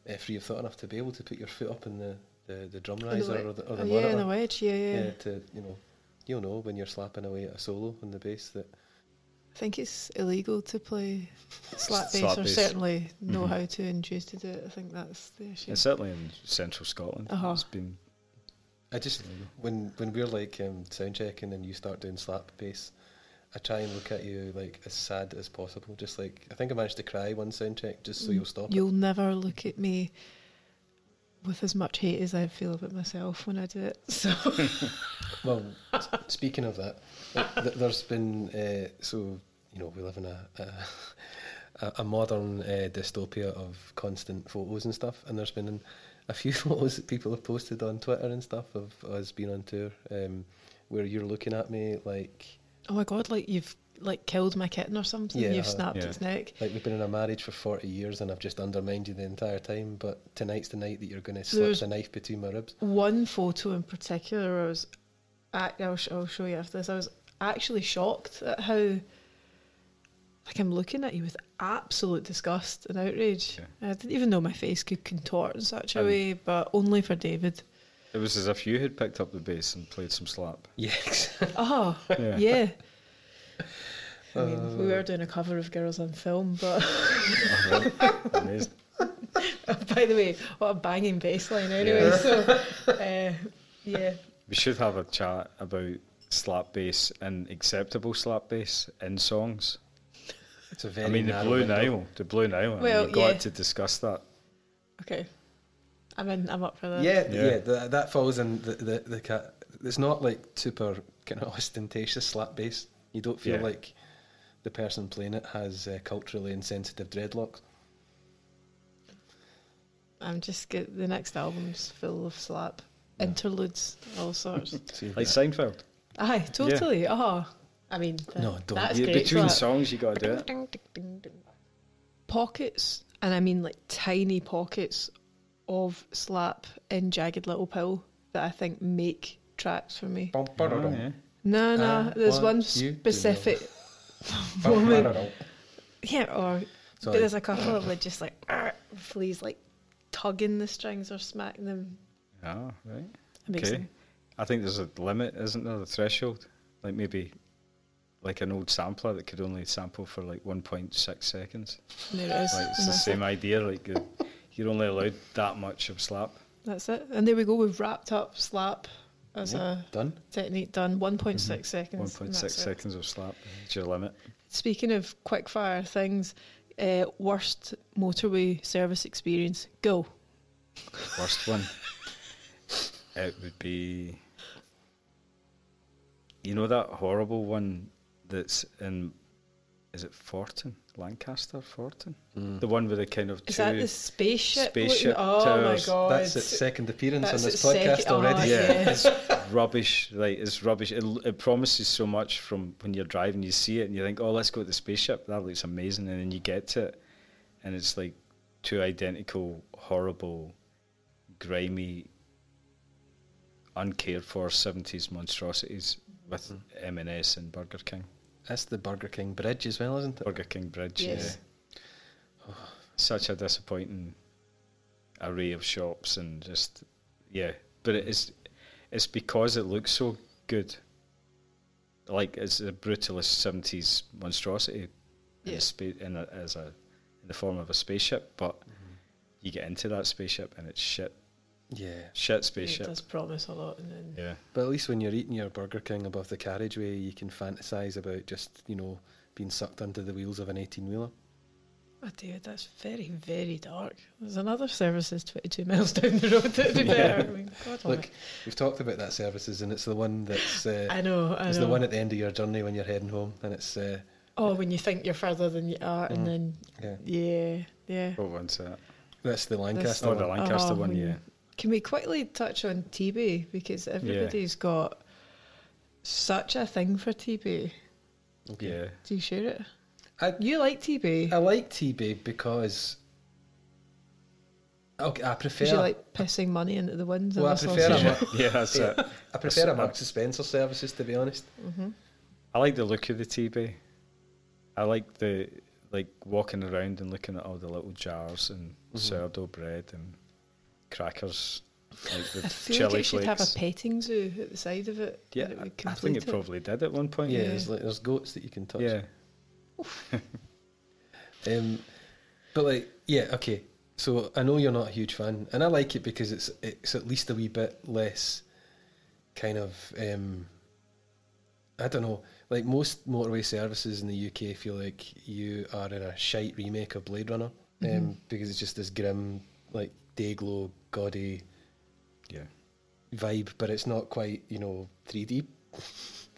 uh, free of thought enough to be able to put your foot up in the, the, the drum On the riser or the, or the oh, yeah, monitor. on the wedge, yeah, yeah. yeah, to you know, you'll know when you're slapping away at a solo on the bass that I think it's illegal to play slap bass, Slap or bass. certainly know Mhm. how to and choose to do it. I think that's the issue. and certainly in central Scotland, Uh-huh. it's been I just when when we're like um, sound checking and you start doing slap bass, I try and look at you like as sad as possible. Just like I think I managed to cry one sound check just so Mm, you'll stop. You'll never look at me with as much hate as I feel about myself when I do it. So Well, speaking of that, uh, th- there's been uh, so you know we live in a a, a modern uh, dystopia of constant photos and stuff, and there's been a few photos that people have posted on Twitter and stuff of us being on tour, um, where you're looking at me like Oh my god, like you've like killed my kitten or something. Yeah, you've uh-huh. snapped Yeah. its neck. like we've been in a marriage for forty years and I've just undermined you the entire time. But tonight's the night that you're going to slip There's- the knife between my ribs. One photo in particular, I was, act- I'll, sh- I'll show you after this. I was actually shocked at how, like, I'm looking at you with absolute disgust and outrage. I didn't even know my face could contort in such a Um, way, but only for David. It was as if you had picked up the bass and played some slap. Yes. Oh, Yeah. yeah. I mean, Uh, we were doing a cover of Girls on Film, but Amazing. by the way, what a banging bass line anyway. Yeah. So, uh, yeah. We should have a chat about slap bass and acceptable slap bass in songs. It's a very I mean, the Blue window. Nile, the Blue Nile. I Well, mean, you got yeah. to discuss that. Okay. I'm in. I'm up for that. Yeah, Yeah. yeah, that, that falls in the the, the cat. It's not like super kind of ostentatious slap bass. You don't feel Yeah. like the person playing it has uh, culturally insensitive dreadlocks. I'm just get the next album's full of slap interludes, all sorts. See Like that? Seinfeld. Aye, totally. Oh, I mean, th- No, don't. That's You- great. between slap. songs, you got to do it. Ding, ding, ding, ding. Pockets, and I mean like tiny pockets of slap in Jagged Little Pill that I think make tracks for me. Bum, Oh, ba-da-dum. yeah. No, no, Uh, there's one specific Bum, moment. Yeah, or but Sorry. there's a uh, couple of like just like fleas like tugging the strings or smacking them. Oh, right. Okay. I think there's a limit, isn't there? The threshold, like maybe like an old sampler that could only sample for like 1.6 seconds. There it is. Like it's the same idea. Like you're only allowed that much of slap. That's it. And there we go. We've wrapped up slap as Yeah, done. technique done. 1.6 seconds. 1.6 and that's it. seconds of slap. It's your limit. Speaking of quickfire things, uh, worst motorway service experience. Go. Worst one. It would be. You know that horrible one that's in. Is it Forton? Lancaster? Forton? Mm. The one with the kind of Is two. that the spaceship? spaceship Oh towers. my god. That's its second appearance That's on this podcast second- already. oh, yeah, yeah. it's rubbish. Like it's rubbish. It, it promises so much from when you're driving. You see it and you think, "Oh, let's go to the spaceship. That looks amazing." And then you get to it, and it's like two identical, horrible, grimy, uncared for seventies monstrosities with M&S and Burger King. That's the Burger King bridge as well, isn't it? Burger King Bridge. Yes. Yeah. Oh, such a disappointing array of shops and just yeah, but it is it's because it looks so good. Like it's a brutalist seventies monstrosity in, Yeah. a spa- in a, as a in the form of a spaceship, but mm-hmm. you get into that spaceship and it's shit, Yeah. shit spaceship. It spaceship. does promise a lot. And then Yeah, But at least when you're eating your Burger King above the carriageway, you can fantasize about just, you know, being sucked under the wheels of an 18 wheeler. Oh, David, that's very, very dark. There's another services 22 miles down the road that'd be better. I mean, God Look, we've talked about that services, and it's the one that's. Uh, I know, I it's know. the one at the end of your journey when you're heading home, and it's. Uh, oh, when you think you're further than you are, Mm. and then, yeah, yeah, yeah. what one's that? that's the Lancaster Oh, the. Lancaster Oh, one. when Yeah, you- Can we quickly touch on Tebay? Because everybody's got such a thing for Tebay. Okay. yeah. Do you share it? I, You like Tebay? I like Tebay because. Okay, I prefer. Because you like pissing money into the winds well, I prefer, a, sausage. Mar- yeah, that's Yeah. it. I prefer a That's- Marks Spencer services, to be honest. Mhm. I like the look of the Tebay. I like the like walking around and looking at all the little jars and Mhm. sourdough bread and crackers, like with I feel chili like it should flakes. have a petting zoo at the side of it. yeah, and it would I- I think complete it probably did at one point. Yeah, Yeah. There's, like, there's goats that you can touch. yeah. Um, but like, yeah, okay. So I know you're not a huge fan, and I like it because it's it's at least a wee bit less kind of um, I don't know. Like most motorway services in the UK, feel like you are in a shite remake of Blade Runner, um, Mhm. because it's just this grim, like day glow, gaudy Yeah. vibe, but it's not quite you know 3D.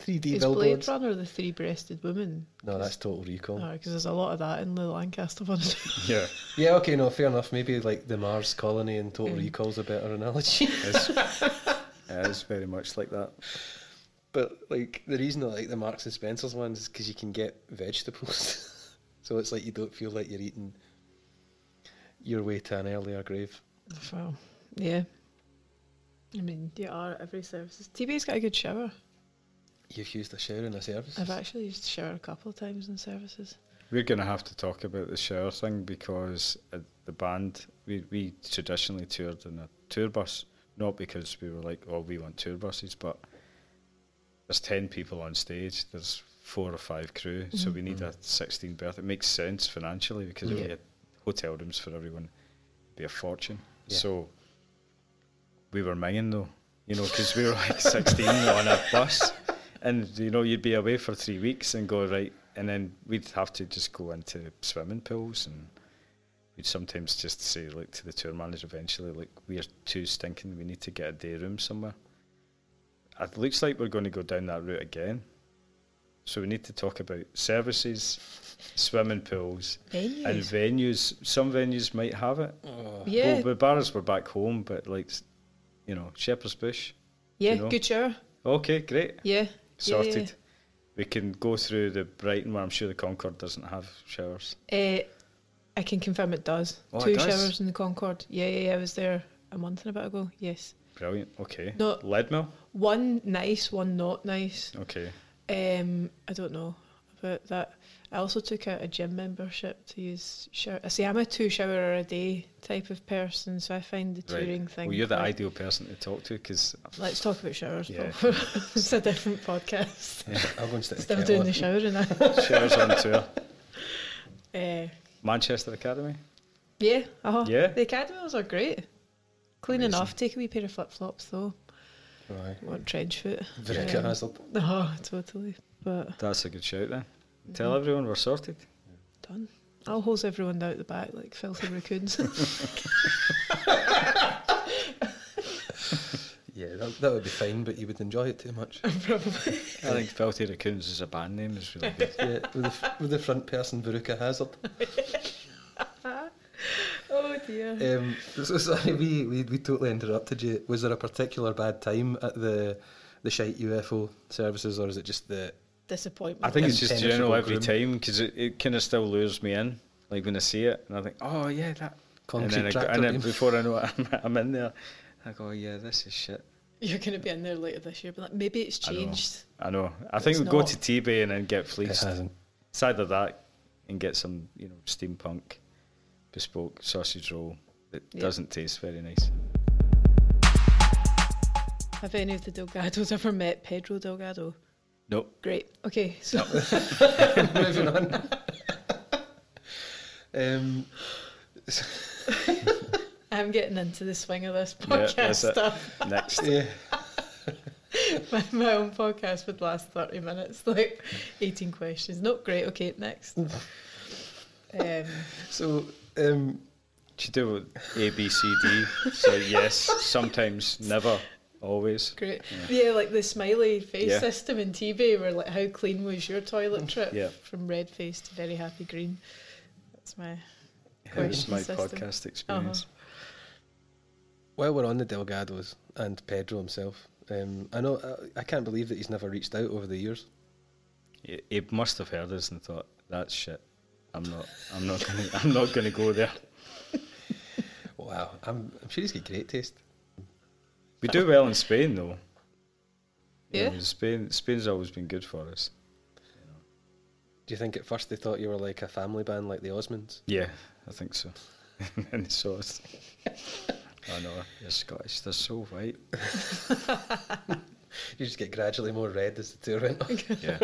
3D Is Blade. Runner the three-breasted woman? No, that's Total Recall. Because there's a lot of that in the Lancaster one. Yeah, Yeah, okay, no, fair enough. Maybe like the Mars colony in Total Mm. Recall's a better analogy. it's, it is very much like that. but like the reason I like the Marks and Spencers ones is because you can get vegetables, so it's like you don't feel like you're eating your way to an earlier grave. Well, yeah. I mean, you are at every services. Tebay's got a good shower. You've used a shower in a service. I've actually used the shower a couple of times in services. We're going to have to talk about the shower thing because uh, the band, we, we traditionally toured in a tour bus. Not because we were like, oh, we want tour buses, but there's 10 people on stage, there's four or five crew, so we need a 16 berth. It makes sense financially because if Yeah. we had hotel rooms for everyone, it'd be a fortune. So we were minging though, you know, because we were like 16 on a bus. And, you know, you'd be away for three weeks and go, right, and then we'd have to just go into swimming pools and we'd sometimes just say like to the tour manager eventually like we're too stinking. We need to get a day room somewhere. It looks like we're going to go down that route again. So we need to talk about services swimming pools and Venues. venues some venues might have it Oh, yeah, well, the bars were back home but like you know Shepherd's Bush yeah, you know. good shower. okay great Yeah. sorted we can go through the Brighton where I'm sure the Concorde doesn't have showers Uh, I can confirm it does. Oh, it Two does? showers in the Concorde. Yeah, yeah, yeah. I was there a month and a bit ago. Yes. brilliant okay No. Leadmill One nice, one not nice. okay Um, I don't know about that. I also took out a gym membership to use shower. I see, I'm a two shower a day type of person, so I find the Right. touring thing. Well, you're the ideal person to talk to because Let's talk about showers. Yeah. It's a different podcast. Yeah, I'll go and stick Still doing on. the showering now. shares on tour. Uh, Manchester Academy. yeah, uh-huh. Yeah? The academies are great. Clean Amazing. enough. Take a wee pair of flip flops though. Aye. Want trench foot. Veruca Um, Hazard. Oh, totally. But That's a good shout then. Tell everyone we're sorted. done. I'll hose everyone out the back like filthy raccoons. Yeah, that, that would be fine, but you would enjoy it too much. Probably. I think Filthy Raccoons as a band name is really good. yeah, with the, with the front person Veruca Hazard. Oh dear. Um, so sorry, we, we we totally interrupted you. Was there a particular bad time at the the shite UFO services, or is it just the Disappointment. I think it's just general every groom. time because it, it kind of still lures me in. Like when I see it and I think, oh yeah, that. concrete and then, I and then beam? before I know it, I'm, I'm in there. I go, yeah, this is shit. You're going to be in there later this year, but like, maybe it's I know. changed. I know. I think It's we go to Tebay and then get It fleeced. hasn't. It's either that and get some, you know, steampunk bespoke sausage roll that Yeah. doesn't taste very nice. Have any of the Delgados ever met Pedro Delgado? Nope. Great. Okay, so Moving on. um, I'm getting into the swing of this Yeah, podcast that's it. stuff. Next. yeah, My, my own podcast would last 30 minutes, like 18 questions. Not great. Okay, next. um, so um, She do A, B, C, D. So yes, sometimes, never, always. great. Yeah. like the smiley face Yeah. system in TV, where like, how clean was your toilet trip? Yeah. From red face to very happy green. That's my. It was Question my system. podcast experience. while we're on the Delgados and Pedro himself, um, I know I, I can't believe that he's never reached out over the years. He, he must have heard us and thought, "That's shit. I'm not. I'm not gonna. I'm not gonna go there." Wow, I'm, I'm sure he's got great taste. We do well in Spain, though. You Yeah. know, Spain. Spain's always been good for us. Do you think at first they thought you were like a family band like the Osmonds? Yeah, I think so. and they saw us. I know. You're Scottish. They're so white. You just get gradually more red as the tour went on. Yeah.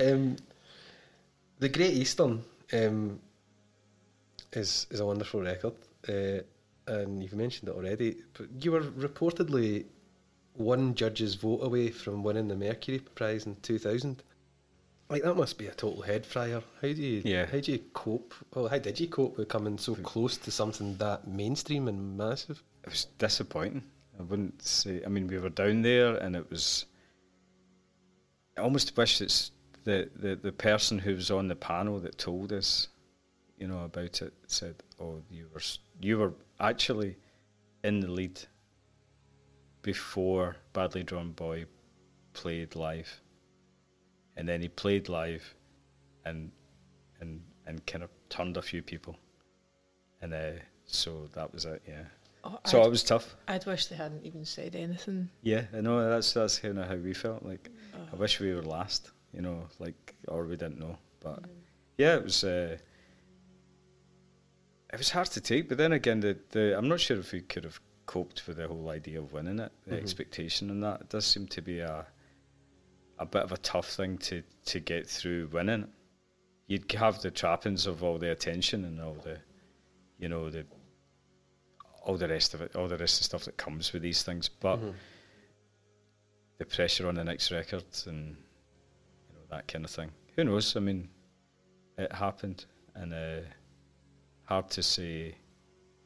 Um, the Great Eastern um, is is a wonderful record, uh, and you've mentioned it already. But you were reportedly one judge's vote away from winning the Mercury Prize in two thousand. Like that must be a total head fryer. How do you Yeah. how do you cope? Well, how did you cope with coming so close to something that mainstream and massive? it was disappointing. I wouldn't say. I mean, we were down there, and it was I almost wish it's the, the, the person who was on the panel that told us, you know, about it said, "Oh, you were you were actually in the lead before Badly Drawn Boy played live, and then he played live, and and and kind of turned a few people, and uh, so that was it. Yeah. Oh, So I'd, it was tough. I'd wish they hadn't even said anything. Yeah, I know that's that's kind of how we felt. Like I Oh. wish we were last, you know, like or we didn't know. But yeah, it was. Uh, it was hard to take, but then again, the, the I'm not sure if we could have coped with the whole idea of winning it, the Mhm. expectation and that. It does seem to be a a bit of a tough thing to to get through winning. You'd have the trappings of all the attention and all the, you know, the all the rest of it, all the rest of the stuff that comes with these things, but Mhm. the pressure on the next record and you know that kind of thing. Who knows? I mean, it happened, and uh, hard to say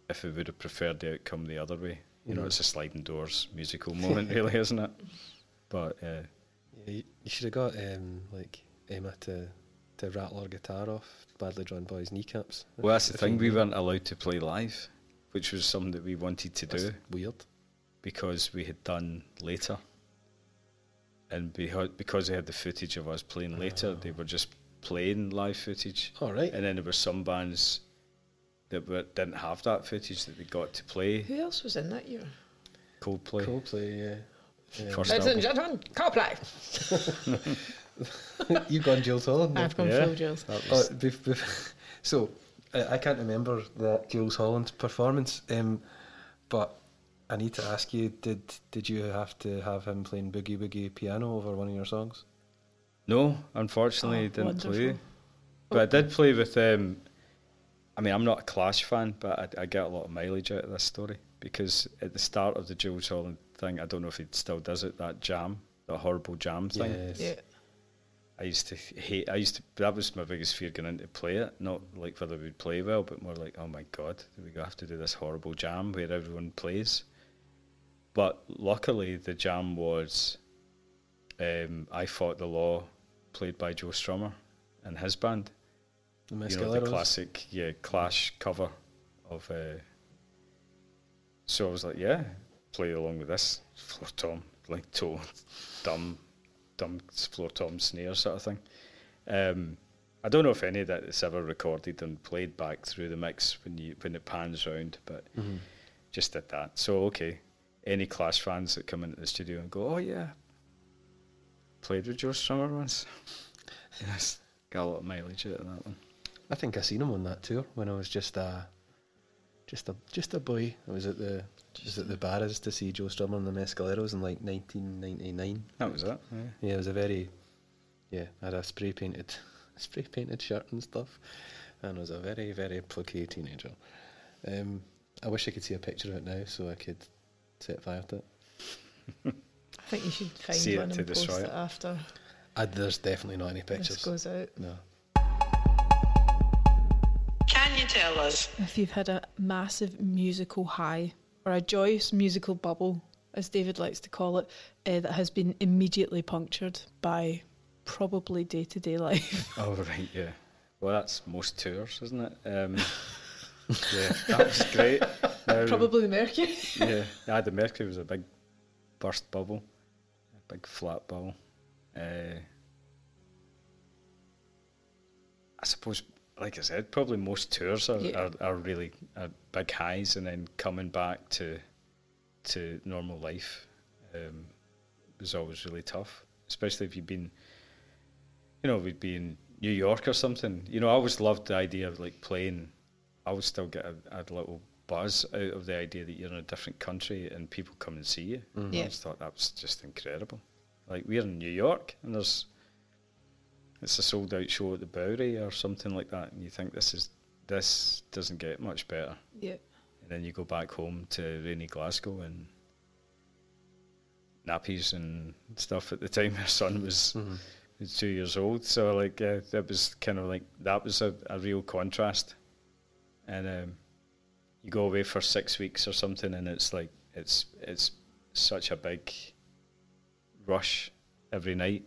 if we would have preferred the outcome the other way. You know, Mhm. it's a sliding doors musical moment, really, isn't it? But uh, Yeah, you, you should have got um, like Emma to to rattle her guitar off Badly Drawn Boy's kneecaps. well, that's the thing. We weren't allowed to play live, which was something that we wanted to That's do weird. because we had done later. And beha- because they had the footage of us playing later, they were just playing live footage. All right. And then there were some bands that were, didn't have that footage that they got to play. Who else was in that year? Coldplay. Coldplay, yeah. Um, First Ladies and album. gentlemen, Coldplay. You've gone Jools Holland. I've gone Yeah. full Jools. That Oh, bef- bef- so I I can't remember the Jools Holland performance, um, but I need to ask you: Did did you have to have him playing boogie woogie piano over one of your songs? no, unfortunately, Oh, didn't wonderful. play. But I did play with. Um, I mean, I'm not a Clash fan, but I, I get a lot of mileage out of this story because at the start of the Jools Holland thing, I don't know if he still does it. That jam, that horrible jam thing. Yes. Yeah. I used to hate. I used to. That was my biggest fear going into play it. Not like whether we'd play well, but more like, oh my god, do we have to do this horrible jam where everyone plays? But luckily, the jam was. Um, I fought the law, played by Joe Strummer and his band. The You know the classic, yeah, Clash cover of. Uh, so I was like, yeah, play along with this floor tom, like total dumb, dumb floor tom snare sort of thing. Um, I don't know if any of that is ever recorded and played back through the mix when you when it pans round, but Mhm. just did that. So okay, any Clash fans that come into the studio and go, oh yeah, played with Joe Strummer once. yes, got a lot of mileage out of that one. I think I seen him on that tour when I was just a just a just a boy. I was at the was at the Barras to see Joe Strummer and the Mescaleros in like 1999. That was it. Yeah. Yeah, it was a very yeah. I had a spray painted spray painted shirt and stuff, and I was a very very plucky teenager. Um, I wish I could see a picture of it now so I could set fire to it. I think you should find See it one to and post destroy it, it. after I, there's definitely not any pictures. this pictures. goes out. No. Tell us? If you've had a massive musical high or a joyous musical bubble, as David likes to call it, uh, that has been immediately punctured by probably day to day life. Oh right, yeah. Well, that's most tours, isn't it? Um, yeah, that was great. Um, probably the Mercury. yeah, yeah. The Mercury was a big burst bubble, a big flat bubble. Uh, I suppose, like I said, probably most tours are, Yeah. are, are really are big highs, and then coming back to to normal life um, was always really tough, especially if you've been, you know, we'd be in New York or something. You know, I always loved the idea of like playing. I would still get a, a little buzz out of the idea that you're in a different country and people come and see you. I Yeah. just thought that was just incredible. Like we're in New York and there's it's a sold out show at the Bowery or something like that, and you think this is this doesn't get much better. yeah. And then you go back home to rainy Glasgow and nappies and stuff. At the time, my son was Mhm. was two years old, so like uh, that was kind of like that was a, a real contrast. And um, you go away for six weeks or something, and it's like it's it's such a big rush every night,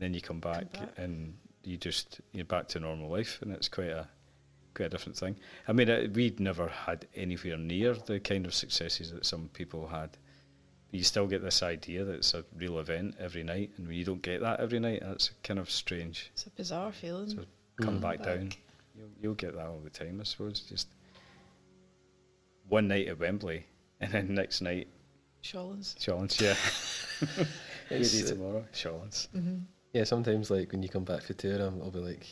and then you come back, back. and you just you're back to normal life, and it's quite a quite a different thing. I mean, uh, we'd never had anywhere near the kind of successes that some people had. But you still get this idea that it's a real event every night, and when you don't get that every night, that's kind of strange. It's a bizarre feeling. So come Mm. back, Back. down. You'll, you'll get that all the time, I suppose. Just one night at Wembley, and then next night, Shawlands. Shawlands, yeah. It's, Maybe uh, tomorrow, Shawlands. Mm-hmm. Yeah, sometimes like when you come back for tour, I'm, I'll be like,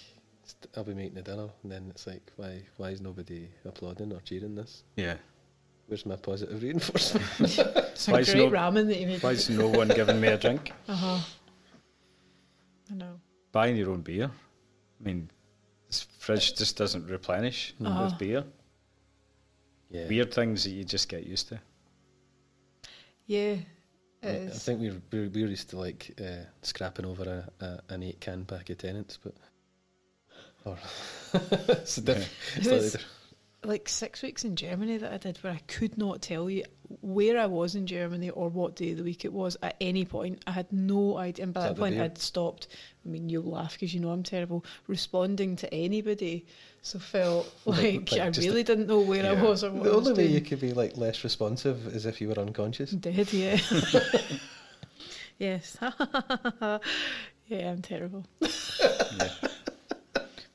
st- I'll be making a dinner, and then it's like, why, why is nobody applauding or cheering this? Yeah. Where's my positive reinforcement? It's a Why great no- ramen that you made. Why is no one giving me a drink? Uh huh. I know. Buying your own beer. I mean, this fridge just doesn't replenish Uh-huh. with beer. yeah, Weird things that you just get used to. Yeah. I I think we were, we were we were used to like uh, scrapping over a, a, an eight can pack of Tennent's, but or it's a diff- It slightly different. like six weeks in Germany that I did where I could not tell you where I was in Germany or what day of the week it was at any point. I had no idea. And by that that point. I'd stopped. I mean, you'll laugh because you know I'm terrible responding to anybody. So felt Like- like, like I just really didn't know where I was or what The I was only way doing. you could be like less responsive is if you were unconscious. Dead, yeah. yes. yeah, I'm terrible. yeah.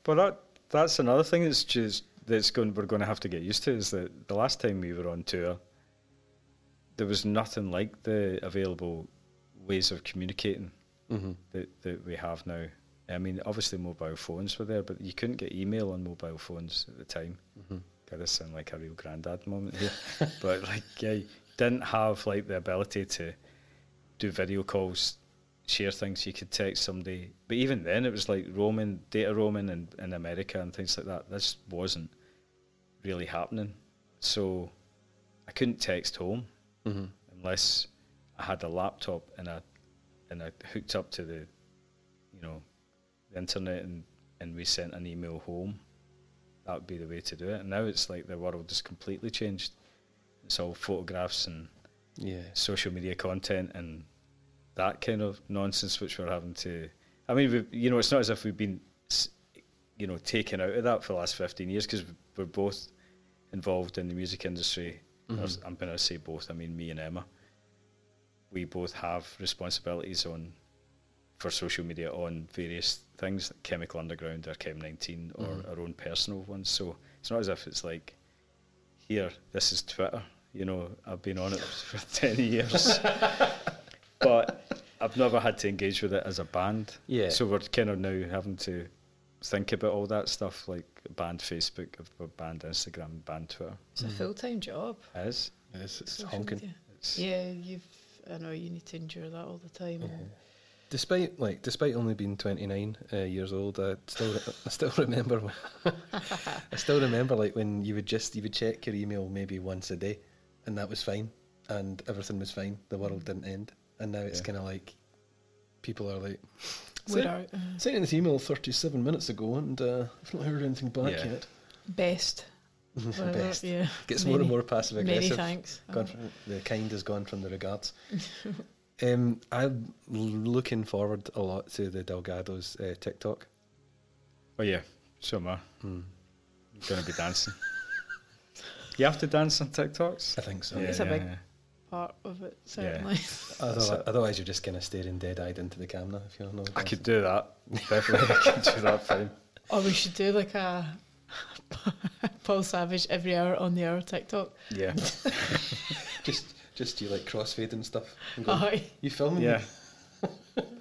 But that that's another thing that's just that's going we're going to have to get used to is that the last time we were on tour, there was nothing like the available ways of communicating Mm-hmm. that that we have now. I mean, obviously mobile phones were there, but you couldn't get email on mobile phones at the time. Mm-hmm. God, this sound like a real granddad moment here, but like, yeah, you didn't have like the ability to do video calls, share things. You could text somebody, but even then, it was like roaming, data roaming, in, in America and things like that. This wasn't really happening, so I couldn't text home Mm-hmm. unless I had a laptop and I and I hooked up to the, you know, the internet and and we sent an email home. That would be the way to do it. And now it's like the world has completely changed. It's all photographs and Yeah. social media content and that kind of nonsense which we're having to. I mean, you know, it's not as if we've been, you know, taken out of that for the last fifteen years because we're both involved in the music industry. Mm-hmm. S- I'm going to say both. I mean, me and Emma. We both have responsibilities on for social media on various things, like Chemical Underground or Chem 19 or mm-hmm. our own personal ones. So it's not as if it's like, here, this is Twitter. You know, I've been on it for 10 years. but I've never had to engage with it as a band. Yeah. So we're kind of now having to think about all that stuff, like banned Facebook, a band Instagram, banned Twitter. It's a mm. full time job. Is It's, it's social honking. it's, Yeah, you've. I know you need to endure that all the time. and- Despite like, despite only being twenty nine uh, years old, I still, I still remember. I still remember like when you would just you would check your email maybe once a day, and that was fine, and everything was fine. The world mm. didn't end, and now it's Yeah. kind of like people are like, We're "Sent- out. Uh, sent in this email thirty seven minutes ago, and uh, I've not heard anything back Yeah. yet. best. Best. Yeah. Gets more and more passive aggressive. Many aggressive. thanks. Gone from, the kind has gone from the regards. um, I'm looking forward a lot to the Delgados uh, TikTok. oh yeah, so am I. Hmm. I'm going to be dancing. you have to dance on TikToks? I think so. It's a big- Part of it, certainly. Otherwise, it. otherwise, you're just kind of staring dead-eyed into the camera. If you're not. I could do that. Definitely, I could do that fine. Or we should do like a Paul Savage every hour on the hour TikTok. Yeah. just, just you like crossfade and stuff. and go, Aye. You filming? Yeah.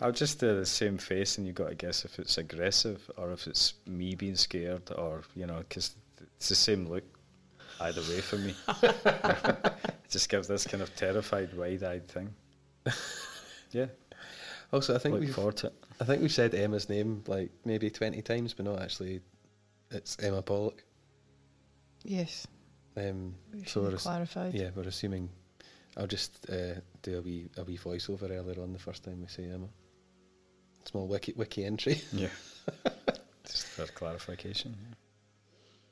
I'll just do the same face, and you've got to guess if it's aggressive or if it's me being scared, or you know, because it's the same look either way for me. just gives this kind of terrified, wide-eyed thing. Yeah, Also, I think look we've, forward to it. I think we've said Emma's name like maybe twenty times, but not actually. It's Emma Pollock. Yes. Um, We so we're have ass- clarified. yeah, we're assuming. I'll just uh, do a wee a wee voiceover earlier on the first time we say Emma. Small wiki wiki entry. Yeah, just for clarification.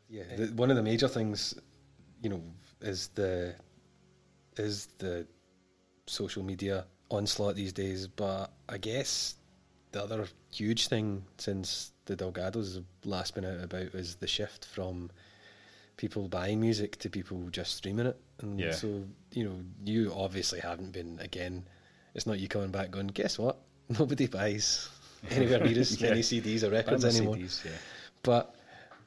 Yeah, the, one of the major things, you know, is the is the social media onslaught these days. But I guess the other huge thing since the Delgados have last been out about is the shift from people buying music to people just streaming it. And Yeah. so, you know, you obviously haven't been, again, it's not you coming back going, guess what? Nobody buys anywhere near as Yeah. many CDs or records anymore. CDs, yeah. But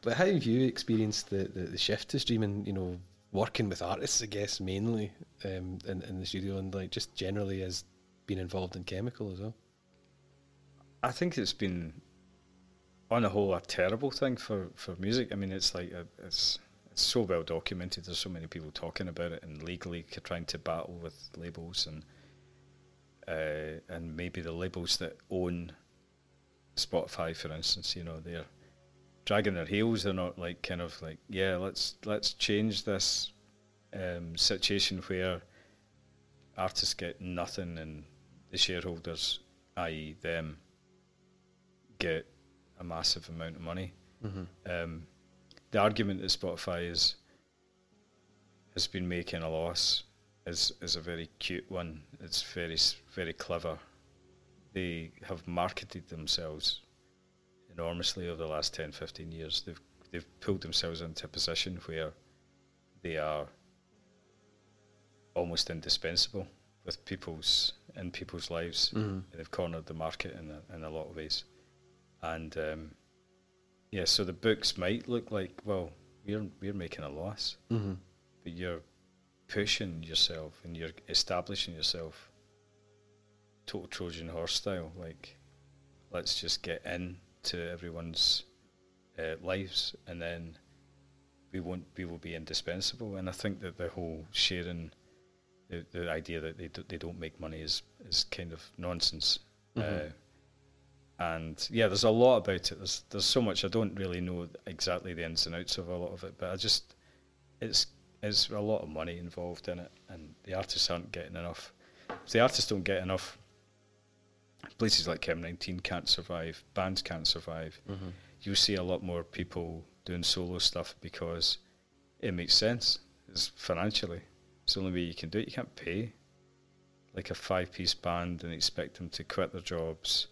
but how have you experienced the, the, the shift to streaming? You know, working with artists, I guess mainly um, in in the studio, and like just generally as being involved in chemical as well. I think it's been, on the whole, a terrible thing for, for music. I mean, it's like a, it's it's so well documented. There's so many people talking about it and legally trying to battle with labels and uh, and maybe the labels that own Spotify, for instance. You know, they're dragging their heels. They're not like kind of like yeah, let's let's change this um, situation where artists get nothing and the shareholders, i.e., them, get a massive amount of money. Um, the argument that Spotify is has been making a loss is is a very cute one. It's very very clever. They have marketed themselves enormously over the last 10, 15 years. They've they've pulled themselves into a position where they are almost indispensable with people's in people's lives. They've cornered the market in a, in a lot of ways, and um, yeah, so the books might look like well, we're we're making a loss, Mm-hmm. but you're pushing yourself and you're establishing yourself total Trojan horse style. Like, let's just get into everyone's uh, lives, and then we won't we will be indispensable. And I think that the whole sharing, the the idea that they do, they don't make money is is kind of nonsense. Uh, and yeah, there's a lot about it. There's there's so much I don't really know exactly the ins and outs of a lot of it, but I just it's it's a lot of money involved in it, and the artists aren't getting enough. If the artists don't get enough, places like Chem 19 can't survive, bands can't survive. Mm-hmm. You see a lot more people doing solo stuff because it makes sense. It's financially. It's the only way you can do it. You can't pay like a five piece band and expect them to quit their jobs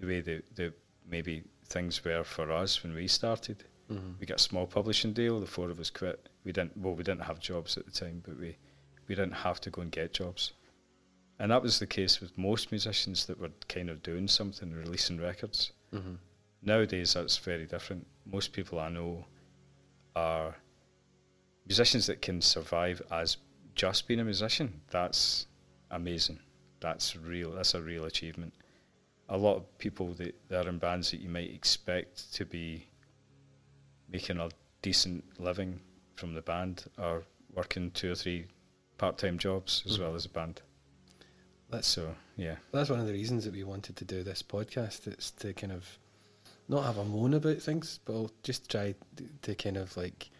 the way that, that maybe things were for us when we started. Mm-hmm. We got a small publishing deal. The four of us quit. We didn't. Well, we didn't have jobs at the time, but we we didn't have to go and get jobs. And that was the case with most musicians that were kind of doing something, releasing records. Mm-hmm. Nowadays, that's very different. Most people I know are musicians that can survive as just being a musician. That's amazing. That's real. That's a real achievement. A lot of people that, that are in bands that you might expect to be making a decent living from the band are working two or three part-time jobs as well as a band. That's So yeah, that's one of the reasons that we wanted to do this podcast. It's to kind of not have a moan about things, but I'll just try to kind of like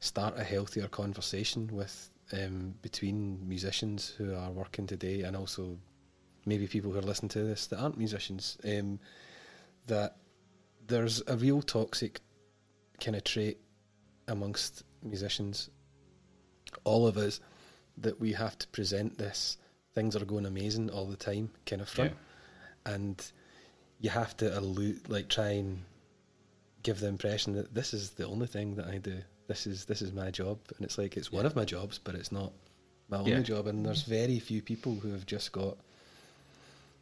start a healthier conversation with um, between musicians who are working today and also maybe people who are listening to this that aren't musicians. Um, that there's a real toxic kind of trait amongst musicians, all of us, that we have to present this things are going amazing all the time kind of front, and you have to allude, like try and give the impression that this is the only thing that I do. This is this is my job, and it's like it's one of my jobs, but it's not my only Yeah. job. And there's very few people who have just got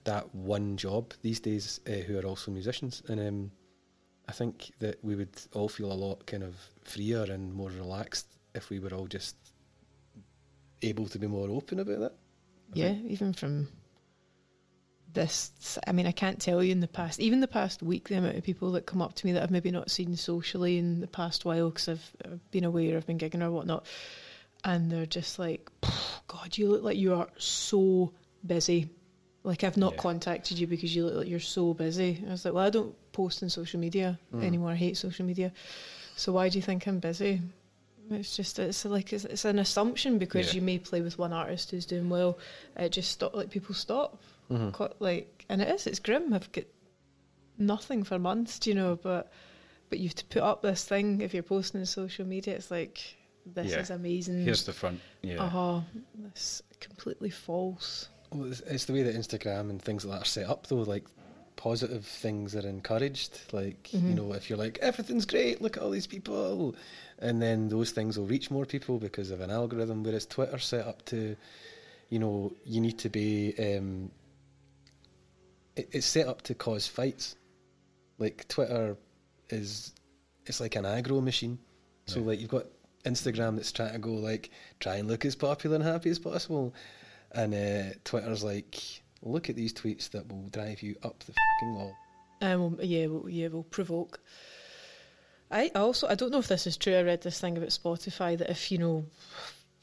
that one job these days uh, who are also musicians, and um, I think that we would all feel a lot kind of freer and more relaxed if we were all just able to be more open about it. Yeah, even from this, I mean, I can't tell you in the past, even the past week, the amount of people that come up to me that I've maybe not seen socially in the past while because I've, I've been away or I've been gigging or whatnot, and they're just like, God, you look like you are so busy. Like, I've not Yeah. contacted you because you look like you're so busy. I was like, Well, I don't post on social media hmm. anymore. I hate social media. So, why do you think I'm busy? It's just it's like it's, it's an assumption because Yeah. you may play with one artist who's doing well. It just stop like people stop, Co- like and it is it's grim. I've got nothing for months, do you know? But but you've to put up this thing if you're posting on social media. It's like this Yeah. is amazing. here's the front. Yeah, uh huh. This completely false. Well, it's, it's the way that Instagram and things like that are set up, though. Like positive things are encouraged. Like Mm-hmm. you know, if you're like everything's great, look at all these people, and then those things will reach more people because of an algorithm. Whereas Twitter's set up to, you know, you need to be. Um, it, it's set up to cause fights. Like Twitter is, it's like an aggro machine. So Right. like you've got Instagram that's trying to go like try and look as popular and happy as possible, and uh, Twitter's like look at these tweets that will drive you up the fucking wall. Um, yeah, well, yeah, will provoke. I also, I don't know if this is true. I read this thing about Spotify that if you know,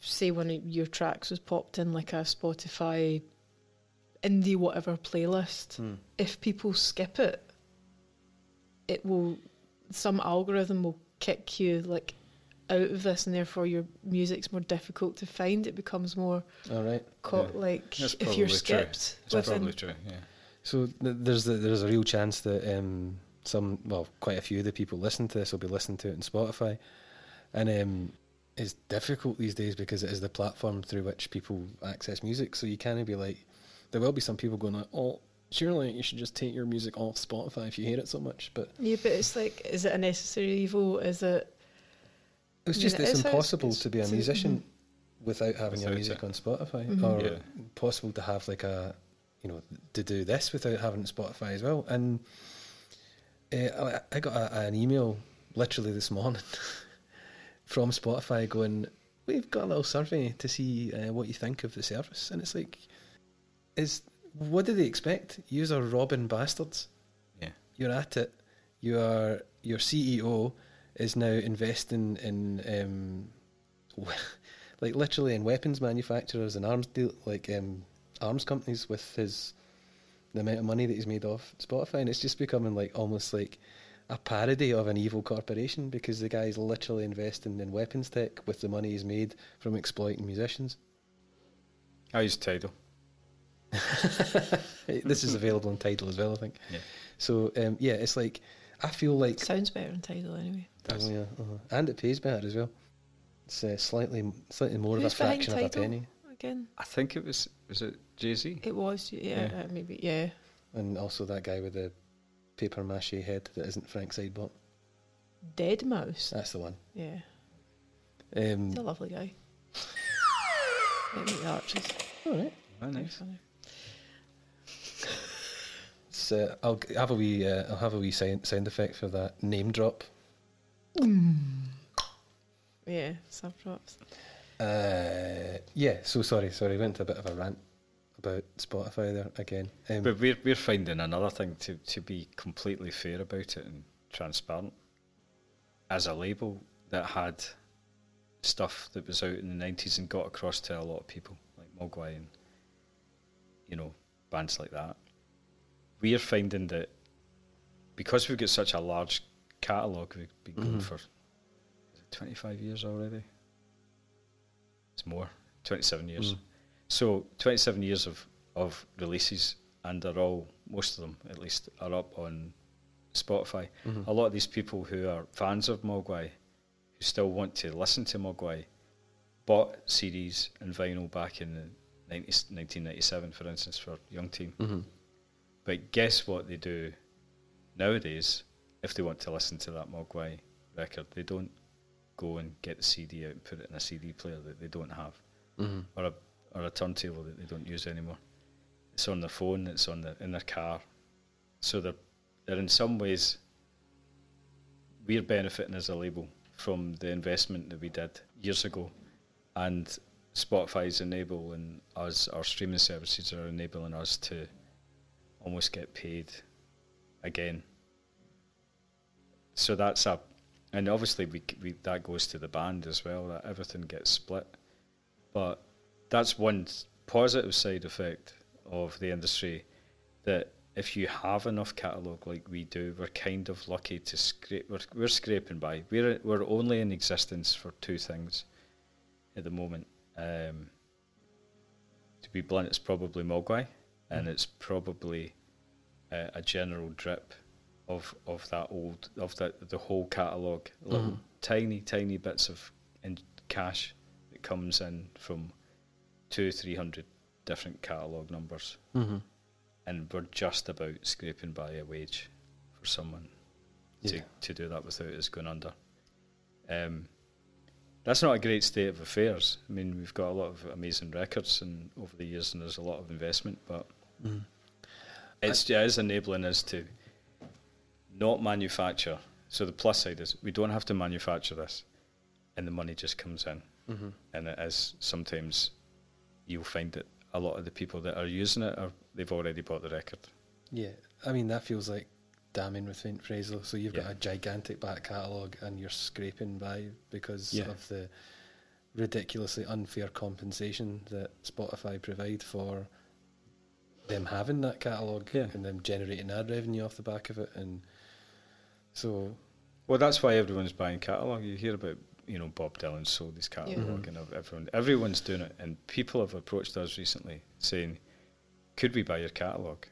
say one of your tracks was popped in like a Spotify indie whatever playlist, if people skip it, it will some algorithm will kick you like out of this, and therefore your music's more difficult to find. It becomes more All right. co- Yeah. like That's if you're probably true. skipped That's probably true. Yeah. So th- there's a, there's a real chance that um, some well quite a few of the people listening to this will be listening to it on Spotify, and um, it's difficult these days because it is the platform through which people access music. So you can't be like, there will be some people going like, oh, surely you should just take your music off Spotify if you hate it so much. But Yeah, but it's like, is it a necessary evil? Is it? It's just it it's it's- impossible it's- to be a it's- musician without having your music it. on Spotify, Mhm. or Yeah. possible to have like a you know to do this without having Spotify as well. And uh, I, I got a, an email literally this morning from Spotify going, "We've got a little survey to see uh, what you think of the service," and it's like, is what do they expect? You are robbing bastards. Yeah. You're at it. You are your CEO is now investing in um, like literally in weapons manufacturers and arms deal like um, arms companies with his the amount of money that he's made off Spotify, and it's just becoming like almost like a parody of an evil corporation because the guy's literally investing in weapons tech with the money he's made from exploiting musicians. I use Tidal. this is available on Tidal as well, I think. Yeah. So um, yeah, it's like I feel like Sounds better in Tidal anyway. Does. Oh, yeah, uh-huh. and it pays better as well. It's uh, slightly slightly more Who's of a behind fraction of a penny, again? I think it was was it Jay Z. It was, yeah, Yeah. Uh, maybe, yeah. and also that guy with the paper mache head that isn't Frank Sidebot. Deadmau5. That's the one. Yeah, Um, he's a lovely guy. Might meet the Archers. all right. Oh, Very nice. Funny. It's, uh, I'll have a wee uh, I'll have a wee sound, sound effect for that name drop. Yeah, sub drops. Uh, yeah. So sorry, sorry. Went to a bit of a rant about Spotify there again. Um, But we're we're finding another thing to to be completely fair about it and transparent. As a label that had stuff that was out in the nineties and got across to a lot of people, like Mogwai and you know bands like that, we are finding that because we've got such a large catalogue, we've been going Mhm. for is it twenty five years already. It's more twenty seven years. Mm. So 27 years of, of releases, and they're all, most of them at least, are up on Spotify. mhm. A lot of these people who are fans of Mogwai, who still want to listen to Mogwai, bought CDs and vinyl back in the 90s, 1997, for instance, for Young Team. Mhm. But guess what they do nowadays if they want to listen to that Mogwai record? They don't go and get the CD out and put it in a CD player that they don't have Mhm. or a or a turntable that they don't use anymore. It's on their phone. It's on the in their car. So they're they're in some ways we're benefiting as a label from the investment that we did years ago, and Spotify's enabling us. Our streaming services are enabling us to almost get paid again. So that's a, and obviously we, we that goes to the band as well. That everything gets split, but that's one positive side effect of the industry that if you have enough catalogue like we do, we're kind of lucky to scrape. We're, we're scraping by. We're we're only in existence for two things at the moment. Um, to be blunt, it's probably Mogwai, and it's probably uh, a general drip of of that old of that the whole catalogue. Little Mhm. tiny tiny bits of in cash that comes in from two three hundred different catalogue numbers Mhm. and we're just about scraping by a wage for someone to, Yeah. to do that without us going under. Um, that's not a great state of affairs. I mean, we've got a lot of amazing records and over the years, and there's a lot of investment, but Mm. it's, it is enabling us to not manufacture. So the plus side is we don't have to manufacture this, and the money just comes in. Mhm. And it is sometimes you'll find that a lot of the people that are using it are they've already bought the record. Yeah, I mean that feels like damning with faint praise. So you've Yeah. got a gigantic back catalogue, and you're scraping by because Yeah. of the ridiculously unfair compensation that Spotify provide for them having that catalogue Yeah. and them generating ad revenue off the back of it. And so, Well, that's why everyone's buying catalogue. You hear about you know Bob Dylan sold his catalogue, Mhm. and everyone everyone's doing it. And people have approached us recently saying, "Could we buy your catalogue?"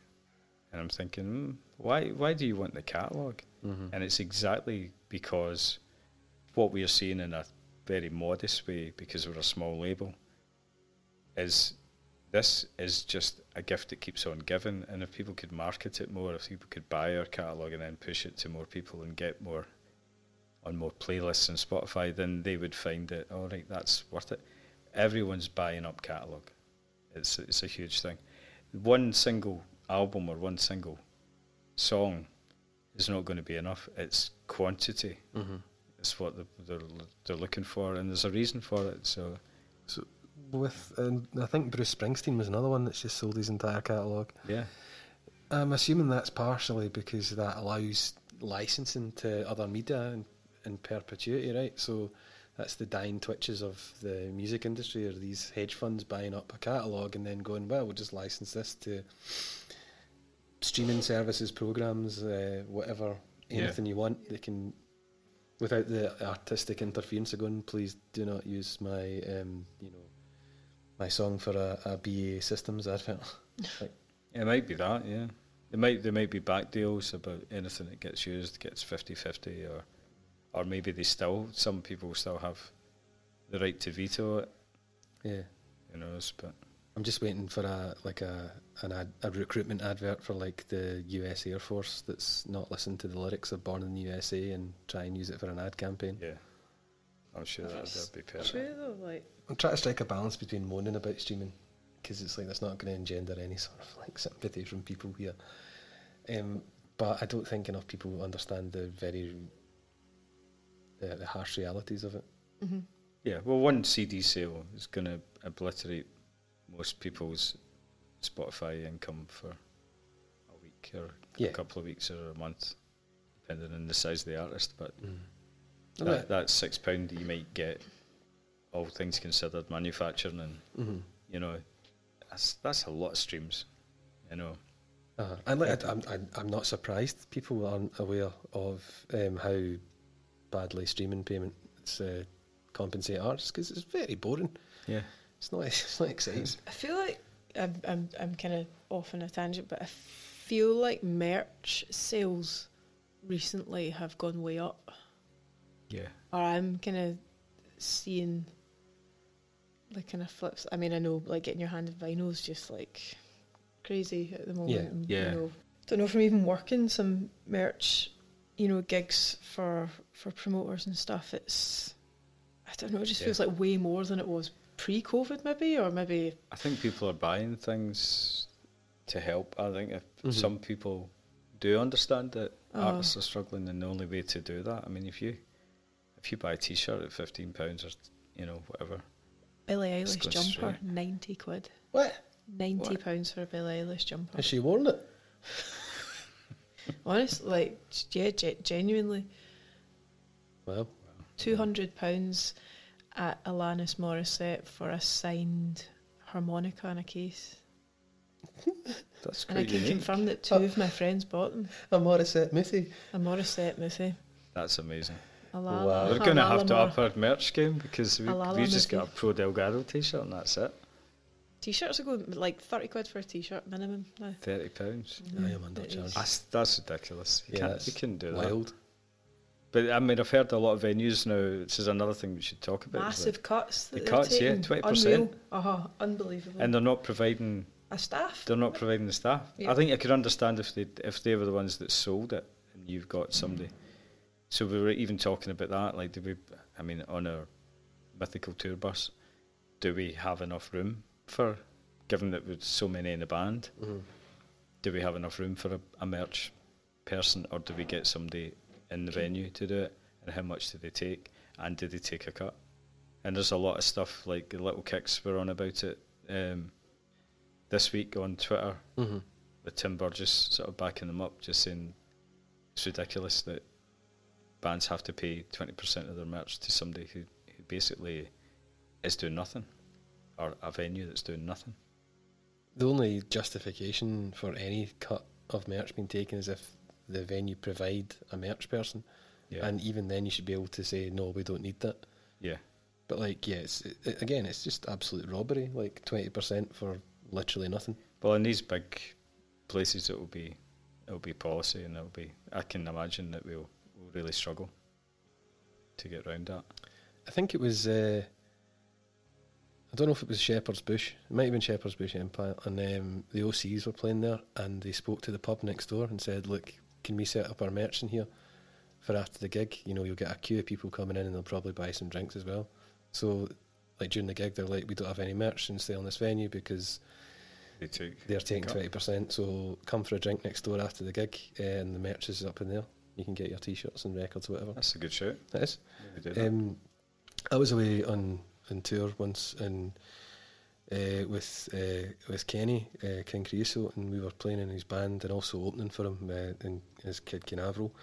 And I'm thinking, mm, why? Why do you want the catalogue? mhm. And it's exactly because what we are seeing in a very modest way, because we're a small label, is this is just a gift that keeps on giving. And if people could market it more, if people could buy our catalogue and then push it to more people and get more on more playlists and Spotify, then they would find that, all right, that's worth it. Everyone's buying up catalogue. It's, it's a huge thing. One single album or one single song is not going to be enough. It's quantity. Mhm. It's what the- they're they're looking for, and there's a reason for it. So with and I think Bruce Springsteen was another one that's just sold his entire catalogue. yeah, I'm assuming that's partially because that allows licensing to other media in, in perpetuity, right? So that's the dying twitches of the music industry, or these hedge funds buying up a catalogue and then going, well, we'll just license this to streaming services, programs, uh, whatever, Yeah. anything you want. They can, without the artistic interference of going, please do not use my, um, you know, my song for a, a BA Systems advert. it might be that. Yeah, there might there might be back deals about anything that gets used gets 50-50 or or maybe they still some people still have the right to veto it. Yeah. Who knows? But I'm just waiting for a like a an ad, a recruitment advert for like the US Air Force that's not listened to the lyrics of Born in the USA and try and use it for an ad campaign. yeah, I'm sure that That's that'd be perfect. True though, like I'm trying to strike a balance between moaning about streaming because it's like that's not going to engender any sort of like sympathy from people here. Um, but I don't think enough people understand the very the, the harsh realities of it. hmm Yeah, well, one CD sale is going to obliterate most people's Spotify income for a week or Yeah. a couple of weeks or a month, depending on the size of the artist. But Mm. That, that six pound that you might get, all things considered, manufacturing and Mhm. you know, that's that's a lot of streams, you know. Uh, and like, I, I'm, I'm- I'm not surprised people aren't aware of um, how badly streaming payments uh, compensate artists because it's very boring. Yeah, It's not. It's not exciting. I feel like I'm I'm, I'm kind of off on a tangent, but I feel like merch sales recently have gone way up, yeah, or I'm kind of seeing the kind of flips. I mean, I know like getting your hand in vinyl is just like crazy at the moment. Yeah. and, Yeah. You know, don't know from even working some merch, you know, gigs for for promoters and stuff. It's I don't know. It just Yeah. feels like way more than it was pre-COVID, maybe, or maybe I think people are buying things to help. I think if Mhm. some people do understand that Oh. artists are struggling, and the only way to do that, I mean, if you if you buy a T-shirt at fifteen pounds or you know whatever, Billie Eilish jumper, straight. ninety quid. What? Ninety What? pounds for a Billie Eilish jumper. Has she worn it? Honestly, like yeah, ge- genuinely, Well, two hundred pounds at Alanis Morissette for a signed harmonica in a case, that's and I can unique. confirm that two of my friends bought them. a Morissette Moothie. A Morissette Missy, That's amazing. A Wow. Lala, We're going to have to Lala up our merch game because we, A Lala we just got a Pro Delgado T-shirt and that's it. T-shirts are going like thirty quid for a T-shirt minimum now. Thirty pounds. I am undercharged. That's that's ridiculous. You Yeah, can't you couldn't do that. Wild. But I mean, I've heard a lot of venues now. This is another thing we should talk about. Massive cuts. The That cuts, yeah, 20%. Uh huh. Unbelievable. and they're not providing a staff. They're not providing the staff. Yeah. I think I could understand if they if they were the ones that sold it and you've got somebody. So we were even talking about that. Like, do we? I mean, on our mythical tour bus, do we have enough room for? Given that with so many in the band, Mhm. do we have enough room for a, a merch person, or do we get somebody in the venue to do it? And how much do they take? And do they take a cut? And there's a lot of stuff like the little kicks were on about it um, this week on Twitter Mhm. with Tim Burgess sort of backing them up, just saying it's ridiculous that bands have to pay twenty percent of their merch to somebody who, who basically is doing nothing, or a venue that's doing nothing. The only justification for any cut of merch being taken is if the venue provide a merch person, Yeah, and even then you should be able to say no, we don't need that. yeah, But like, yeah, it's it, again, it's just absolute robbery. Like twenty percent for literally nothing. Well, in these big places, it will be it will be policy, and it'll be. I can imagine that we'll really struggle to get round that. I think it was. Uh, I don't know if it was Shepherd's Bush. It might have been Shepherd's Bush Empire, and um, the OCs were playing there, and they spoke to the pub next door and said, "Look, can we set up our merch in here for after the gig? You know, you'll get a queue of people coming in, and they'll probably buy some drinks as well." So, like during the gig, they're like, "We don't have any merch and stay on this venue because They took. they're taking twenty percent. So come for a drink next door after the gig, uh, and the merch is up in there. You can get your t-shirts and records, or whatever." That's a good shout. That is. Maybe do that. Um, I was away on, on tour once and uh, with uh, with Kenny uh, King Creosote, and we were playing in his band and also opening for him uh, in his Kid Canaveral.